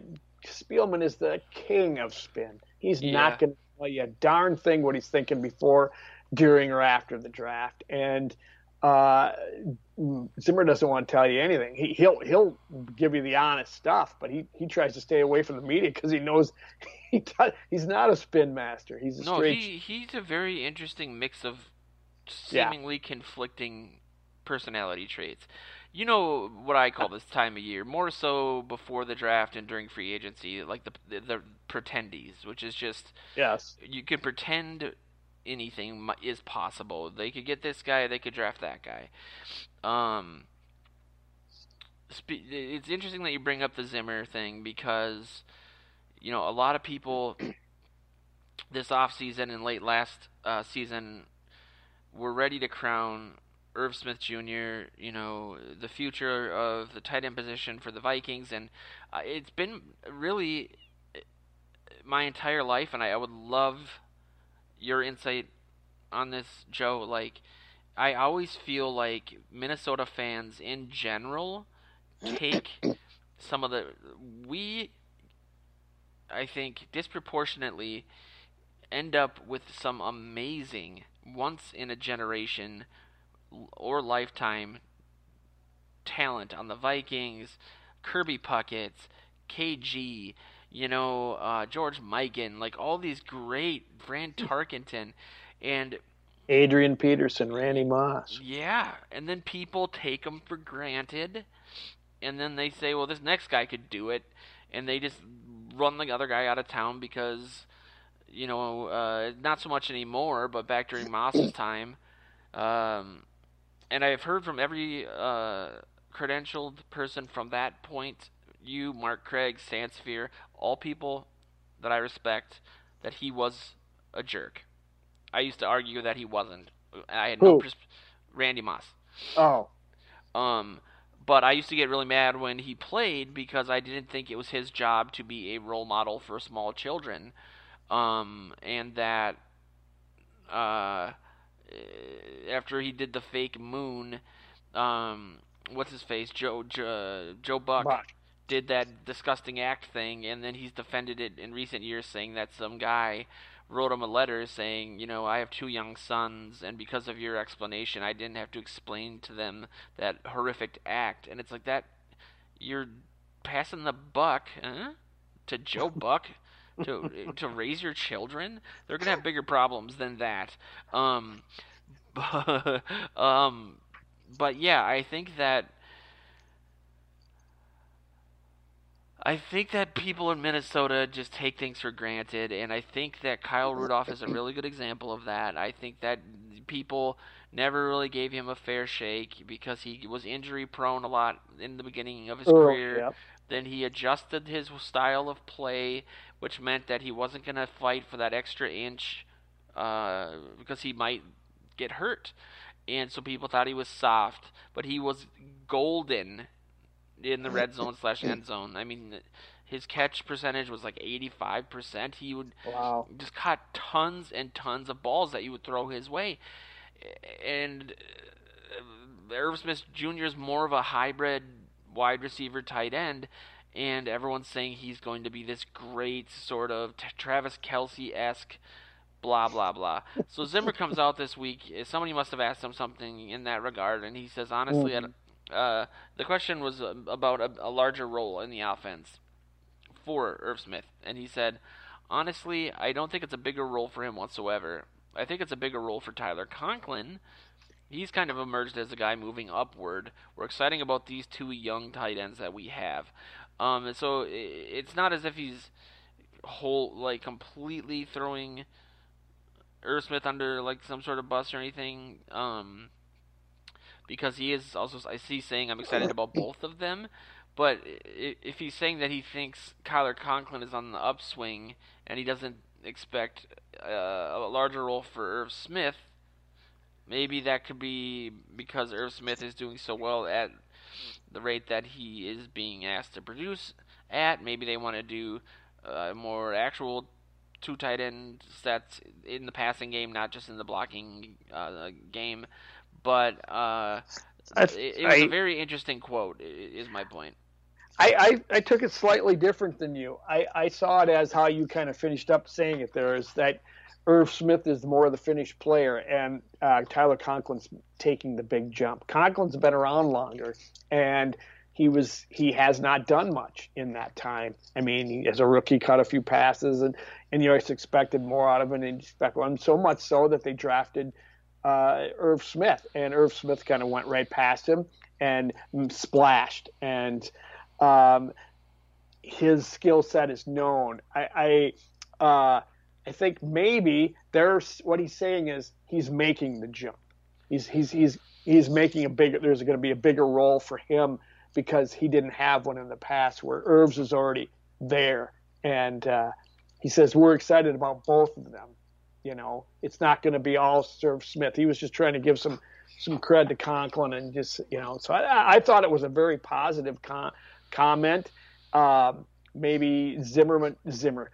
Spielman is the king of spin. He's Yeah. not gonna tell you a darn thing what he's thinking before, during, or after the draft. And uh, Zimmer doesn't want to tell you anything. He, he'll he'll give you the honest stuff, but he, he tries to stay away from the media because he knows he does, he's not a spin master. He's a No, straight. he he's a very interesting mix of Yeah. seemingly conflicting personality traits. You know what I call this time of year, more so before the draft and during free agency, like the the, the pretendies, which is just yes. you can pretend anything is possible. They could get this guy, they could draft that guy. Um, it's interesting that you bring up the Zimmer thing because you know a lot of people this off season and late last uh, season were ready to crown Irv Smith Jr. You know the future of the tight end position for the Vikings, and uh, it's been really uh, my entire life, and I, I would love your insight on this, Joe. Like, I always feel like Minnesota fans in general take some of the we I think disproportionately end up with some amazing once in a generation or lifetime talent on the Vikings, Kirby Puckett, KG, you know, uh, George Mikan, like all these great Fran Tarkenton, and Adrian Peterson, Randy Moss. yeah, and then people take them for granted, and then they say, well, this next guy could do it, and they just run the other guy out of town because, you know, uh, not so much anymore, but back during Moss's time. Um, and I've heard from every uh, credentialed person from that point, you, Mark Craig, Sansphere, all people that I respect, that he was a jerk. I used to argue that he wasn't. I had no Who? pers- Randy Moss. Oh, Um, but I used to get really mad when he played because I didn't think it was his job to be a role model for small children. Um, and that uh, after he did the fake moon, um, what's his face, Joe Joe, Joe Buck, Buck. did that disgusting act thing, and then he's defended it in recent years, saying that some guy wrote him a letter saying, you know, I have two young sons, and because of your explanation, I didn't have to explain to them that horrific act. And it's like that, you're passing the buck huh? to Joe Buck to to raise your children. They're gonna have bigger problems than that. Um, but, um, but yeah, I think that. I think that people in Minnesota just take things for granted, and I think that Kyle Rudolph is a really good example of that. I think that people never really gave him a fair shake because he was injury prone a lot in the beginning of his Oh, career. yep. Then he adjusted his style of play, which meant that he wasn't going to fight for that extra inch uh, because he might get hurt. And so people thought he was soft, but he was golden in the red zone slash end zone. I mean, his catch percentage was like 85%. He would Wow. just caught tons and tons of balls that you would throw his way. And uh, Irv Smith Jr. is more of a hybrid wide receiver tight end, and everyone's saying he's going to be this great sort of t- Travis Kelce esque. Blah blah blah. So Zimmer comes out this week. Somebody must have asked him something in that regard, and he says, honestly, I Mhm. uh, the question was uh, about a, a larger role in the offense for Irv Smith, and he said, honestly, I don't think it's a bigger role for him whatsoever. I think it's a bigger role for Tyler Conklin. He's kind of emerged as a guy moving upward. We're exciting about these two young tight ends that we have. Um, so it's not as if he's whole like completely throwing Irv Smith under like some sort of bus or anything. Um, because he is also I see saying I'm excited about both of them. But if he's saying that he thinks Tyler Conklin is on the upswing and he doesn't expect uh, a larger role for Irv Smith, maybe that could be because Irv Smith is doing so well at the rate that he is being asked to produce at. Maybe they want to do uh, more actual two tight end sets in the passing game, not just in the blocking uh, game. But uh, it, it, was I, a very interesting quote. Is my point. I, I, I, took it slightly different than you. I, I saw it as how you kind of finished up saying it there is that Irv Smith is more of the finished player, and uh, Tyler Conklin's taking the big jump. Conklin's been around longer, and he was he has not done much in that time. I mean, he, as a rookie, caught a few passes, and and you always expected more out of him, and expect one so much so that they drafted uh, Irv Smith, and Irv Smith kind of went right past him and splashed, and um, his skill set is known. I. I uh, I think maybe there's what he's saying is he's making the jump. He's he's he's he's making a bigger. There's going to be a bigger role for him because he didn't have one in the past where Irvs is already there, and uh, he says we're excited about both of them. You know, it's not going to be all Irv Smith. He was just trying to give some some cred to Conklin and just you know. So I, I thought it was a very positive comment. Um, maybe Zimmerman Zimmer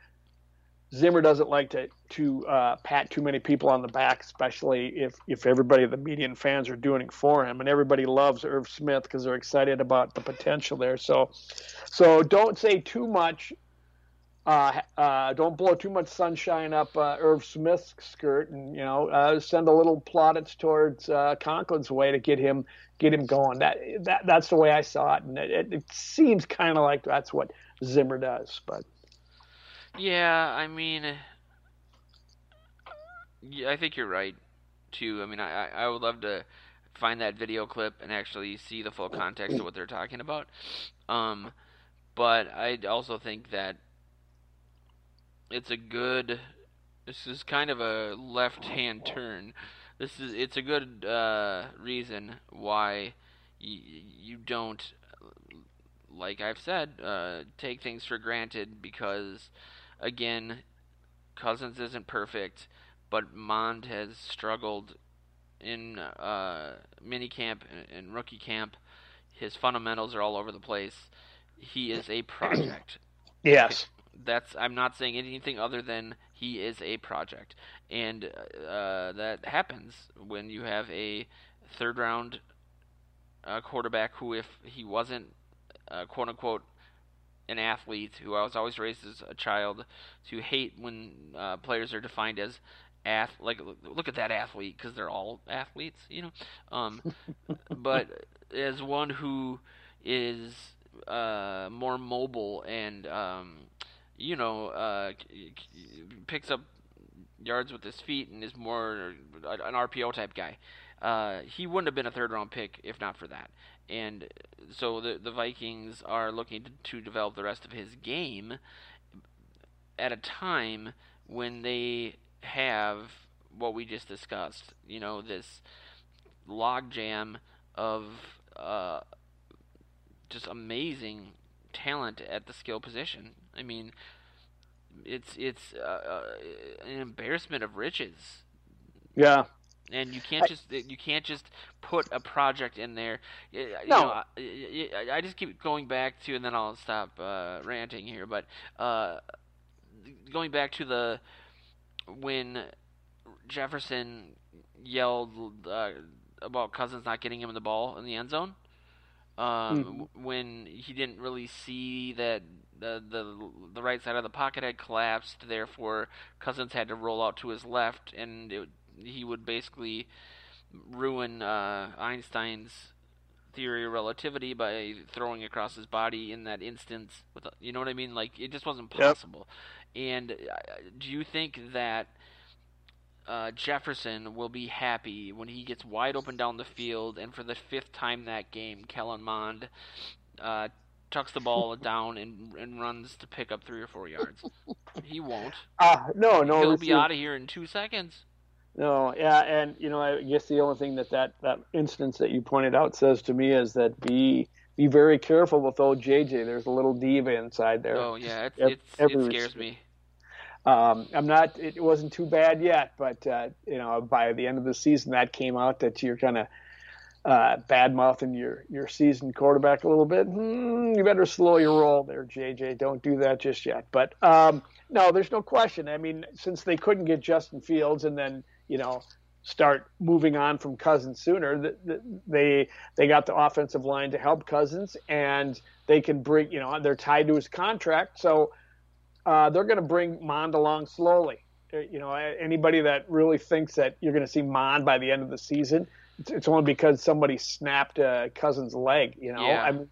Zimmer doesn't like to to uh, pat too many people on the back, especially if if everybody, the media and fans, are doing it for him, and everybody loves Irv Smith because they're excited about the potential there. So, so don't say too much. Uh, uh, don't blow too much sunshine up uh, Irv Smith's skirt, and you know, uh, send a little plaudits towards uh, Conklin's way to get him get him going. That that that's the way I saw it, and it, it, it seems kind of like that's what Zimmer does, but. Yeah, I mean, yeah, I think you're right too. I mean, I I would love to find that video clip and actually see the full context of what they're talking about. Um, but I also think that it's a good. This is kind of a left-hand turn. This is it's a good uh, reason why y- you don't, like I've said, uh, take things for granted because again, Cousins isn't perfect, but Mond has struggled in uh, mini camp and rookie camp. His fundamentals are all over the place. He is a project. yes. That's I'm not saying anything other than he is a project, and uh, that happens when you have a third round uh, quarterback who, if he wasn't uh, quote unquote an athlete who I was always raised as a child to hate when uh, players are defined as ath like look at that athlete because they're all athletes, you know. Um, but as one who is uh, more mobile and um, you know uh, picks up yards with his feet and is more an RPO type guy. Uh, he wouldn't have been a third round pick if not for that and so the the Vikings are looking to, to develop the rest of his game at a time when they have what we just discussed. You know, this logjam of uh, just amazing talent at the skill position. I mean, it's it's uh, uh an embarrassment of riches. Yeah, and you can't just you can't just put a project in there. You no, know, I, I, just keep going back to, and then I'll stop uh, ranting here. But uh, going back to the when Jefferson yelled uh, about Cousins not getting him in the ball in the end zone, um, mm-hmm. when he didn't really see that the the the right side of the pocket had collapsed, therefore Cousins had to roll out to his left, and it he would basically ruin uh, Einstein's theory of relativity by throwing across his body in that instance. With you know what I mean? Like it just wasn't possible. Yep. And uh, do you think that uh, Jefferson will be happy when he gets wide open down the field, and for the fifth time that game, Kellen Mond uh, tucks the ball down and and runs to pick up three or four yards. he won't. Uh, no, no. He'll be out of here in two seconds. No, yeah, and you know, I guess the only thing that that that instance that you pointed out says to me is that be be very careful with old JJ. There's a little diva inside there. Oh yeah, it's, it's, it scares me. Um, I'm not. It wasn't too bad yet, but uh, you know, by the end of the season, that came out that you're kind of uh, bad mouthing your your seasoned quarterback a little bit. Hmm, you better slow your roll there, JJ. Don't do that just yet. But um, no, there's no question. I mean, since they couldn't get Justin Fields, and then you know start moving on from Cousins sooner. They they got the offensive line to help Cousins, and they can bring you know they're tied to his contract, so uh, they're going to bring Mond along slowly. Uh, you know, anybody that really thinks that you're going to see Mond by the end of the season, it's, it's only because somebody snapped uh, Cousins' leg. You know, yeah. I mean,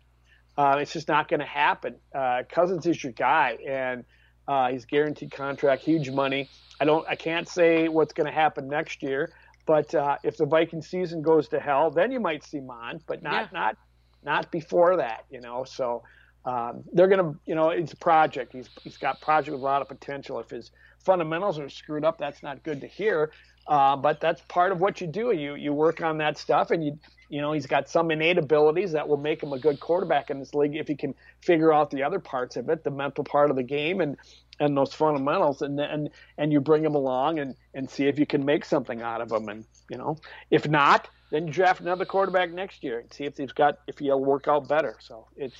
uh, it's just not going to happen. Uh, Cousins is your guy, and uh, he's guaranteed contract, huge money. I don't, I can't say what's going to happen next year. But uh, if the Viking season goes to hell, then you might see Mond, but not yeah. not not before that, you know. So um, they're gonna, you know, it's a project. He's he's got project with a lot of potential. If his fundamentals are screwed up, that's not good to hear. Uh, but that's part of what you do. You you work on that stuff, and you you know he's got some innate abilities that will make him a good quarterback in this league if he can figure out the other parts of it, the mental part of the game, and and those fundamentals. And and and you bring him along and and see if you can make something out of him, and you know if not then you draft another quarterback next year and see if he's got if he'll work out better. So it's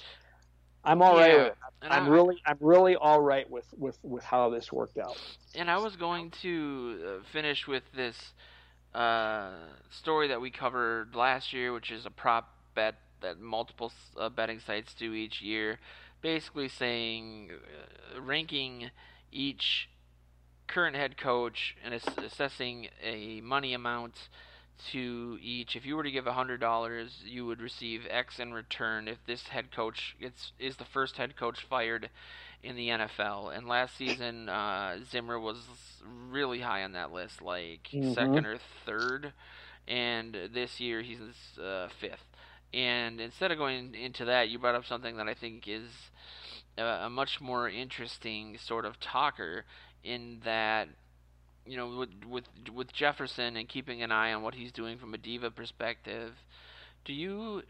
I'm all yeah, right with it. I'm I, really I'm really all right with with with how this worked out and I was going to uh, finish with this uh, story that we covered last year which is a prop bet that multiple uh, betting sites do each year basically saying, uh, ranking each current head coach and ass- assessing a money amount to each. If you were to give $100, you would receive X in return if this head coach gets, is the first head coach fired in the NFL. And last season, uh, Zimmer was really high on that list, like mm-hmm. second or third. And this year, he's uh, fifth. And instead of going into that, you brought up something that I think is a, a much more interesting sort of talker in that you know with with with Jefferson and keeping an eye on what he's doing from a diva perspective do you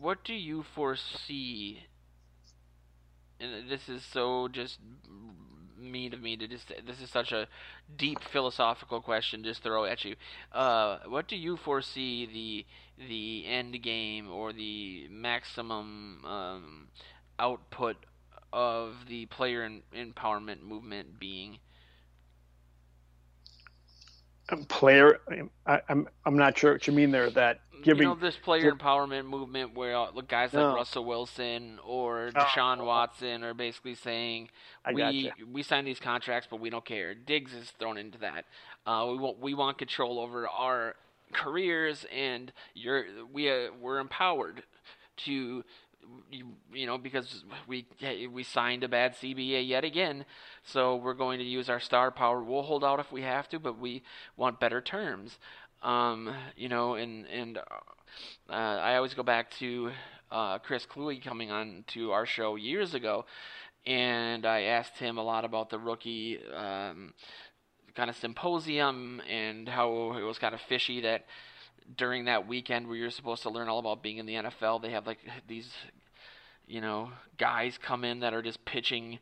what do you foresee and this is so just mean of me to just this is such a deep philosophical question just throw at you uh, what do you foresee the the end game or the maximum um, output of the player empowerment movement being? Player, I, I'm I'm not sure what you mean there. That giving you know this player empowerment movement where uh, guys like no. Russell Wilson or oh. Deshaun oh. Watson are basically saying I we gotcha. we signed these contracts, but we don't care. Diggs is thrown into that. Uh, we want we want control over our careers, and you're we uh, we're empowered to you, you know, because we we signed a bad CBA yet again, so we're going to use our star power. We'll hold out if we have to, but we want better terms. Um, you know, and and uh, I always go back to uh, Chris Kluwe coming on to our show years ago, and I asked him a lot about the rookie um, kind of symposium and how it was kind of fishy that during that weekend where you're supposed to learn all about being in the NFL, they have like these, you know, guys come in that are just pitching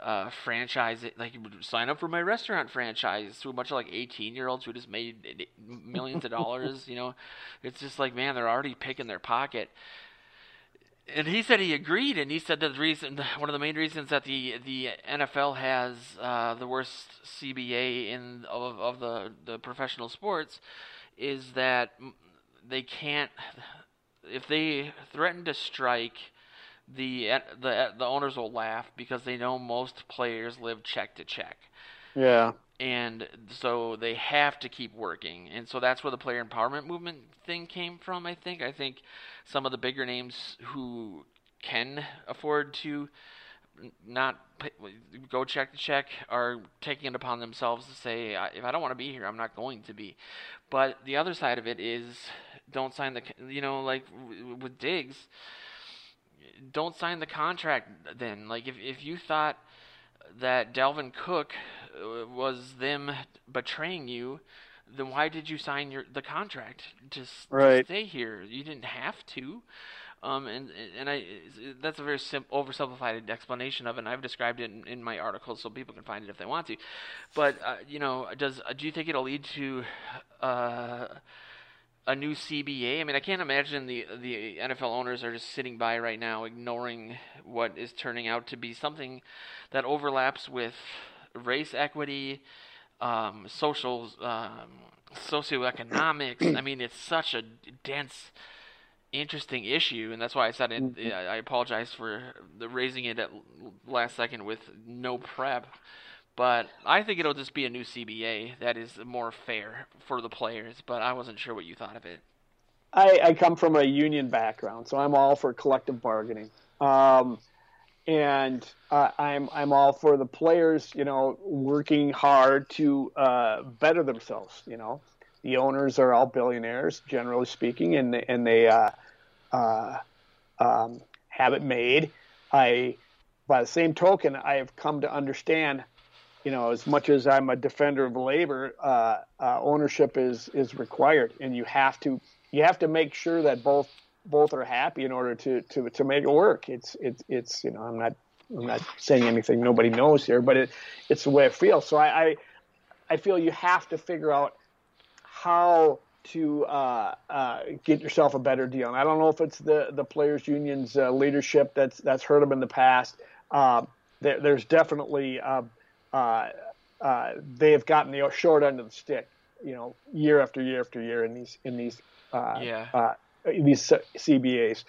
uh, franchise, like sign up for my restaurant franchise to a bunch of like 18 year olds who just made millions of dollars. You know, it's just like man, they're already picking their pocket. And he said he agreed, and he said that the reason, one of the main reasons that the the NFL has uh, the worst CBA in of, of the the professional sports is that they can't if they threaten to strike the the the owners will laugh because they know most players live check to check. Yeah. And so they have to keep working. And so that's where the player empowerment movement thing came from, I think. I think some of the bigger names who can afford to not go check to check are taking it upon themselves to say if I don't want to be here I'm not going to be but the other side of it is don't sign the you know like with Diggs don't sign the contract then. Like if if you thought that Dalvin Cook uh, was them betraying you, then why did you sign your the contract to, right. to stay here? You didn't have to. Um, and and I that's a very sim- oversimplified explanation of it. and I've described it in, in, my articles, so people can find it if they want to. But uh, you know, does do you think it'll lead to uh, a new CBA? I mean, I can't imagine the the NFL owners are just sitting by right now, ignoring what is turning out to be something that overlaps with race equity, um, social, um, socioeconomics. I mean, it's such a dense interesting issue, and that's why I said it. Mm-hmm. I apologize for the raising it at last second with no prep. But I think it'll just be a new CBA that is more fair for the players. But I wasn't sure what you thought of it. I, I come from a union background, so I'm all for collective bargaining. Um, and uh, I'm I'm all for the players, you know, working hard to uh, better themselves. You know, the owners are all billionaires, generally speaking, and and they uh, uh, um, have it made. I, by the same token, I have come to understand, you know, as much as I'm a defender of labor, uh, uh, ownership is is required, and you have to you have to make sure that both both are happy in order to to to make it work. It's it's it's you know I'm not I'm not saying anything nobody knows here, but it it's the way I feel. So I I, I feel you have to figure out how to uh, uh, get yourself a better deal. And I don't know if it's the the players' union's uh, leadership that's that's hurt them in the past. Um, there, there's definitely uh, uh, uh, they have gotten the short end of the stick, you know, year after year after year in these in these yeah. these CBAs.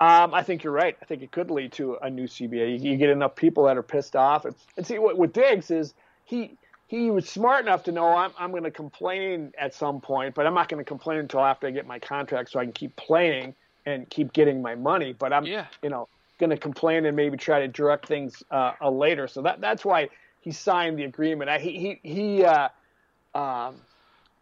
Um, I think you're right. I think it could lead to a new CBA. You, you get enough people that are pissed off, and, and see what with Diggs is he he was smart enough to know I'm, I'm going to complain at some point, but I'm not going to complain until after I get my contract so I can keep playing and keep getting my money. But I'm, yeah. you know, going to complain and maybe try to direct things uh, uh, later. So that that's why he signed the agreement. I, he he he uh, um,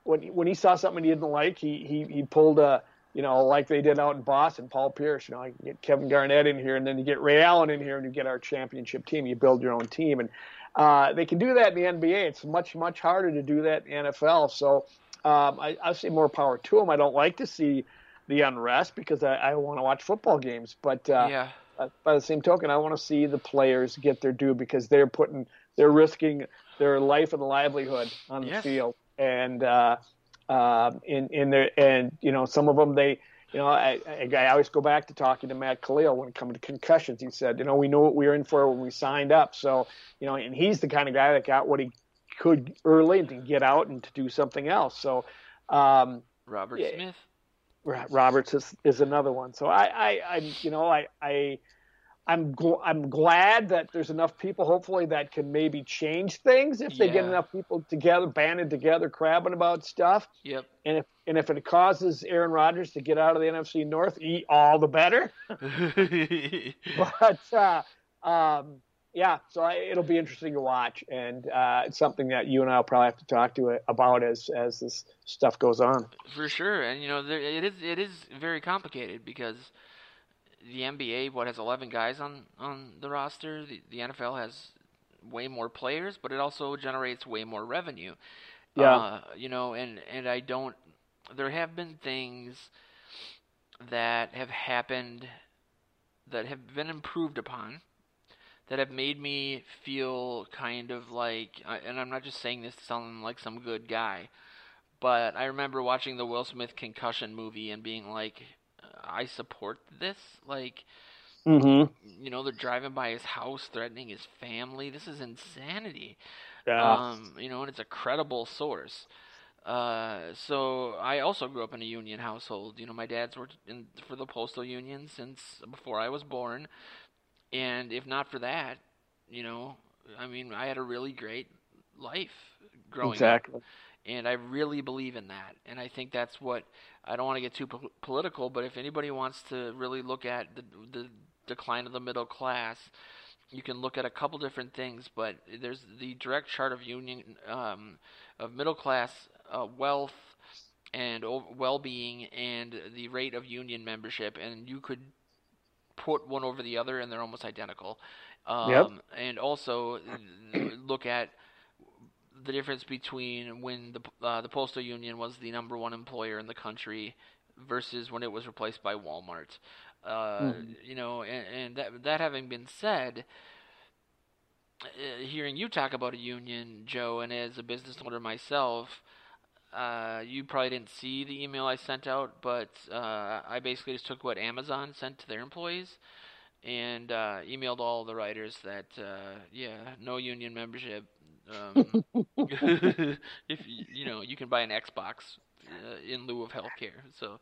when when he saw something he didn't like, he he he pulled a you know like they did out in Boston, Paul Pierce. You know, I get Kevin Garnett in here, and then you get Ray Allen in here, and you get our championship team. You build your own team, and uh, they can do that in the NBA. It's much much harder to do that in the NFL. So um, I, I say more power to them. I don't like to see the unrest because I, I want to watch football games. But uh, yeah. Uh, by the same token, I want to see the players get their due because they're putting they're risking their life and livelihood on the field, and uh, uh, in in their and you know some of them they you know, I, I, I always go back to talking to Matt Kalil when it comes to concussions. He said, you know, we knew what we were in for when we signed up. So, you know, and he's the kind of guy that got what he could early and to get out and to do something else. So, um, Robert yeah, Smith. Roberts is, is another one. So I, I, I you know, I, I, I'm gl- I'm glad that there's enough people, hopefully, that can maybe change things if they Yeah. get enough people together, banded together, crabbing about stuff. Yep. And if and if it causes Aaron Rodgers to get out of the NFC North, e- all the better. But uh, um, yeah, so I, it'll be interesting to watch, and uh, it's something that you and I will probably have to talk to about as as this stuff goes on. For sure, and you know, there, it is it is very complicated because the NBA what has 11 guys on on the roster. The, the NFL has way more players, but it also generates way more revenue. Yeah. Uh, you know, and and I don't. There have been things that have happened that have been improved upon that have made me feel kind of like and I'm not just saying this to sound like some good guy but I remember watching the Will Smith concussion movie and being like I support this like Mm-hmm. you know they're driving by his house threatening his family this is insanity Yeah. um, you know, and it's a credible source. Uh, so I also grew up in a union household. You know, my dad's worked in for the postal union since before I was born, and if not for that, you know, I mean, I had a really great life growing exactly. up, and I really believe in that. And I think that's what I don't want to get too po- political, but if anybody wants to really look at the the decline of the middle class, you can look at a couple different things, but there's the direct chart of union um, of middle class uh, wealth and well-being and the rate of union membership, and you could put one over the other and they're almost identical. Um, Yep. And also look at the difference between when the uh, the postal union was the number one employer in the country versus when it was replaced by Walmart. Uh, Mhm. You know, and, and that that having been said, uh, hearing you talk about a union, Joe, and as a business owner myself, uh, you probably didn't see the email I sent out, but uh, I basically just took what Amazon sent to their employees and uh, emailed all the writers that uh, yeah, no union membership. Um, if you, you know, you can buy an Xbox uh, in lieu of healthcare, so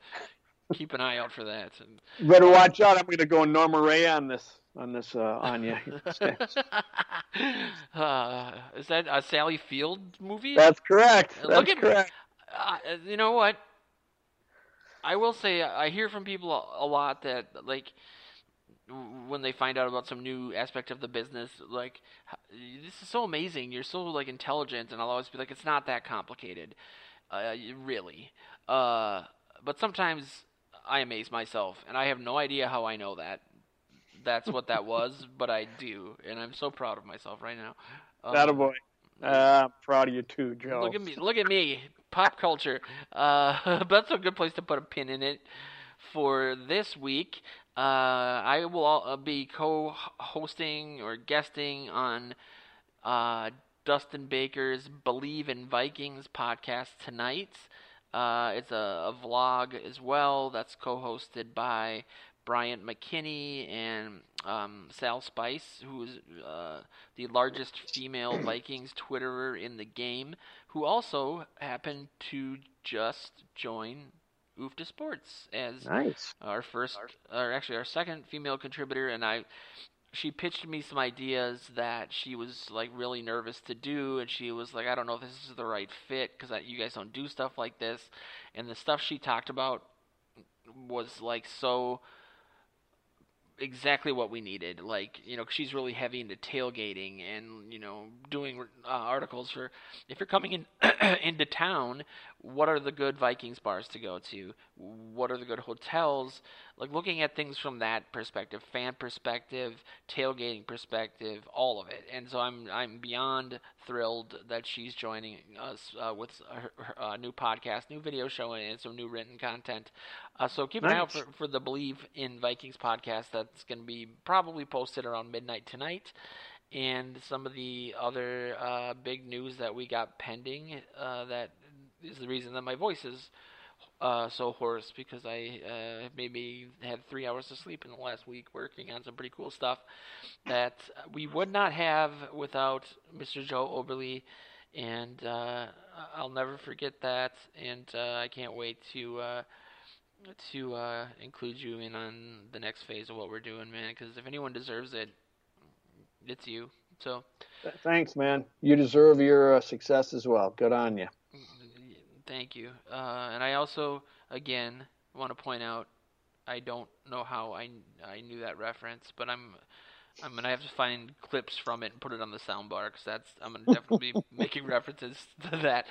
keep an eye out for that. And, Better watch out. I'm going to go Norma Rae on this on this uh, Anya. uh, is that a Sally Field movie? That's correct. Uh, That's look at- correct. uh, you know what? I will say I hear from people a a lot that like w- when they find out about some new aspect of the business, like this is so amazing. You're so like intelligent, and I'll always be like, it's not that complicated, uh, really. Uh, but sometimes I amaze myself, and I have no idea how I know that. That's what that was, but I do, and I'm so proud of myself right now. Um, That a boy. Uh, I'm proud of you too, Joe. Look at me! Look at me! Pop culture. Uh, that's a good place to put a pin in it for this week. Uh, I will uh, be co-hosting or guesting on uh, Dustin Baker's "Believe in Vikings" podcast tonight. Uh, it's a, a vlog as well that's co-hosted by Bryant McKinney and um, Sal Spice, who is uh, the largest female Vikings Twitterer in the game, who also happened to just join Oofta Sports as Nice. our first, or actually our second female contributor, and I. She pitched me some ideas that she was like really nervous to do, and she was like, "I don't know if this is the right fit because you guys don't do stuff like this." And the stuff she talked about was like so exactly what we needed. Like, you know, she's really heavy into tailgating and, you know, doing uh, articles for if you're coming in into town, what are the good Vikings bars to go to? What are the good hotels? Like looking at things from that perspective, fan perspective, tailgating perspective, all of it. And so I'm I'm beyond thrilled that she's joining us uh, with her, her uh, new podcast, new video show, and some new written content. Uh, so keep an eye out for, for the Believe in Vikings podcast. That's going to be probably posted around midnight tonight. And some of the other uh, big news that we got pending uh, that is the reason that my voice is uh, so hoarse because I uh, maybe had three hours of sleep in the last week working on some pretty cool stuff that we would not have without Mr. Joe Oberly. And uh, I'll never forget that. And uh, I can't wait to uh, to uh, include you in on the next phase of what we're doing, man. Because if anyone deserves it, it's you. So Thanks, man. You deserve your success as well. Good on you. Thank you. Uh, and I also, again, want to point out, I don't know how I, I knew that reference, but I'm I'm gonna have to find clips from it and put it on the soundbar because that's I'm gonna definitely be making references to that.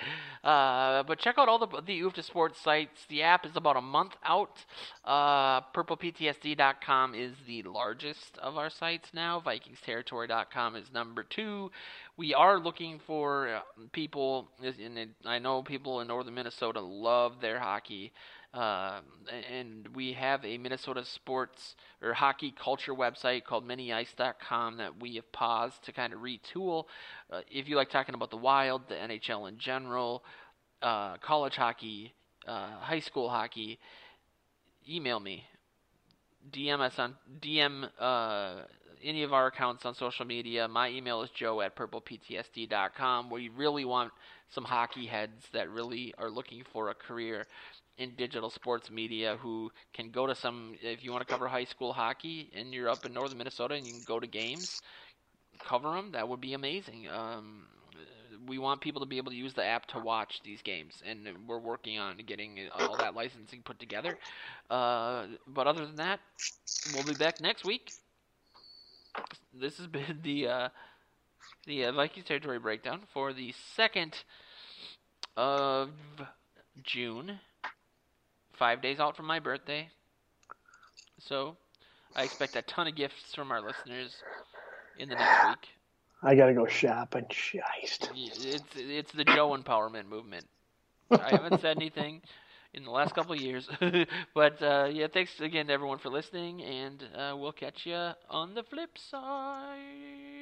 Uh, but check out all the the Oofta Sports sites. The app is about a month out. Uh, PurplePTSD.com is the largest of our sites now. VikingsTerritory.com is number two. We are looking for uh, people, and I know people in northern Minnesota love their hockey. Uh, and we have a Minnesota sports or hockey culture website called minyice.com that we have paused to kind of retool. Uh, if you like talking about the Wild, the NHL in general, uh, college hockey, uh, high school hockey, email me. DM us on DM uh, any of our accounts on social media. My email is joe at purpleptsd.com. We really want some hockey heads that really are looking for a career in digital sports media who can go to some if you want to cover high school hockey and you're up in northern Minnesota and you can go to games cover them that would be amazing. Um, we want people to be able to use the app to watch these games and we're working on getting all that licensing put together. Uh, but other than that we'll be back next week. This has been the uh, the uh, Vikings territory breakdown for the second of June five days out from my birthday. So, I expect a ton of gifts from our listeners in the next week. I gotta go shopping. Shiced. It's it's the Joe empowerment movement. I haven't said anything in the last couple of years, but uh, yeah, thanks again to everyone for listening, and uh, we'll catch you on the flip side.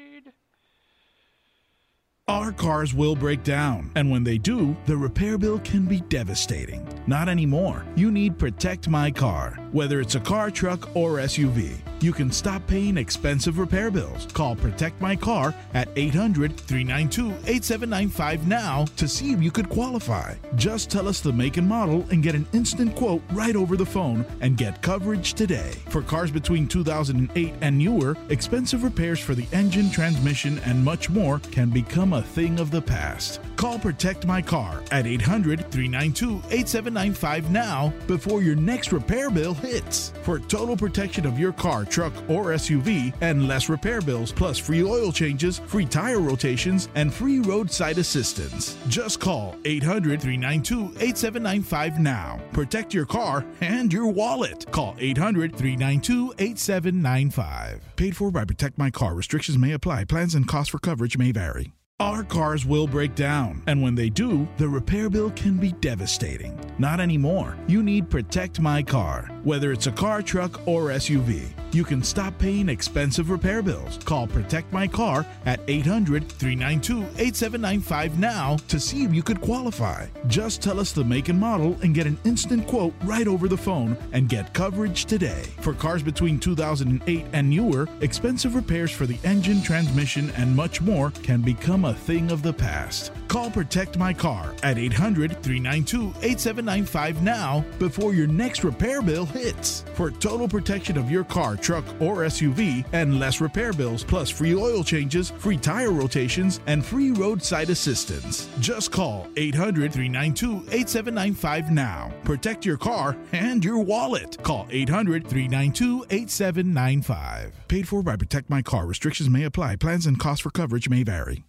Our cars will break down, and when they do, the repair bill can be devastating. Not anymore. You need Protect My Car. Whether it's a car, truck, or SUV, you can stop paying expensive repair bills. Call Protect My Car at 800 392 8795 now to see if you could qualify. Just tell us the make and model and get an instant quote right over the phone and get coverage today. For cars between 2008 and newer, expensive repairs for the engine, transmission, and much more can become a thing of the past. Call Protect My Car at 800 392 8795 now before your next repair bill hits. For total protection of your car, truck, or SUV and less repair bills, plus free oil changes, free tire rotations, and free roadside assistance. Just call 800 392 8795 now. Protect your car and your wallet. Call 800 392 8795. Paid for by Protect My Car. Restrictions may apply. Plans and costs for coverage may vary. Our cars will break down, and when they do, the repair bill can be devastating. Not anymore. You need Protect My Car. Whether it's a car, truck, or SUV, you can stop paying expensive repair bills. Call Protect My Car at 800 392 8795 now to see if you could qualify. Just tell us the make and model and get an instant quote right over the phone and get coverage today. For cars between 2008 and newer, expensive repairs for the engine, transmission, and much more can become a thing of the past. Call Protect My Car at 800 392 8795 now before your next repair bill hits. For total protection of your car, truck, or SUV and less repair bills, plus free oil changes, free tire rotations, and free roadside assistance. Just call 800 392 8795 now. Protect your car and your wallet. Call 800 392 8795. Paid for by Protect My Car. Restrictions may apply. Plans and costs for coverage may vary.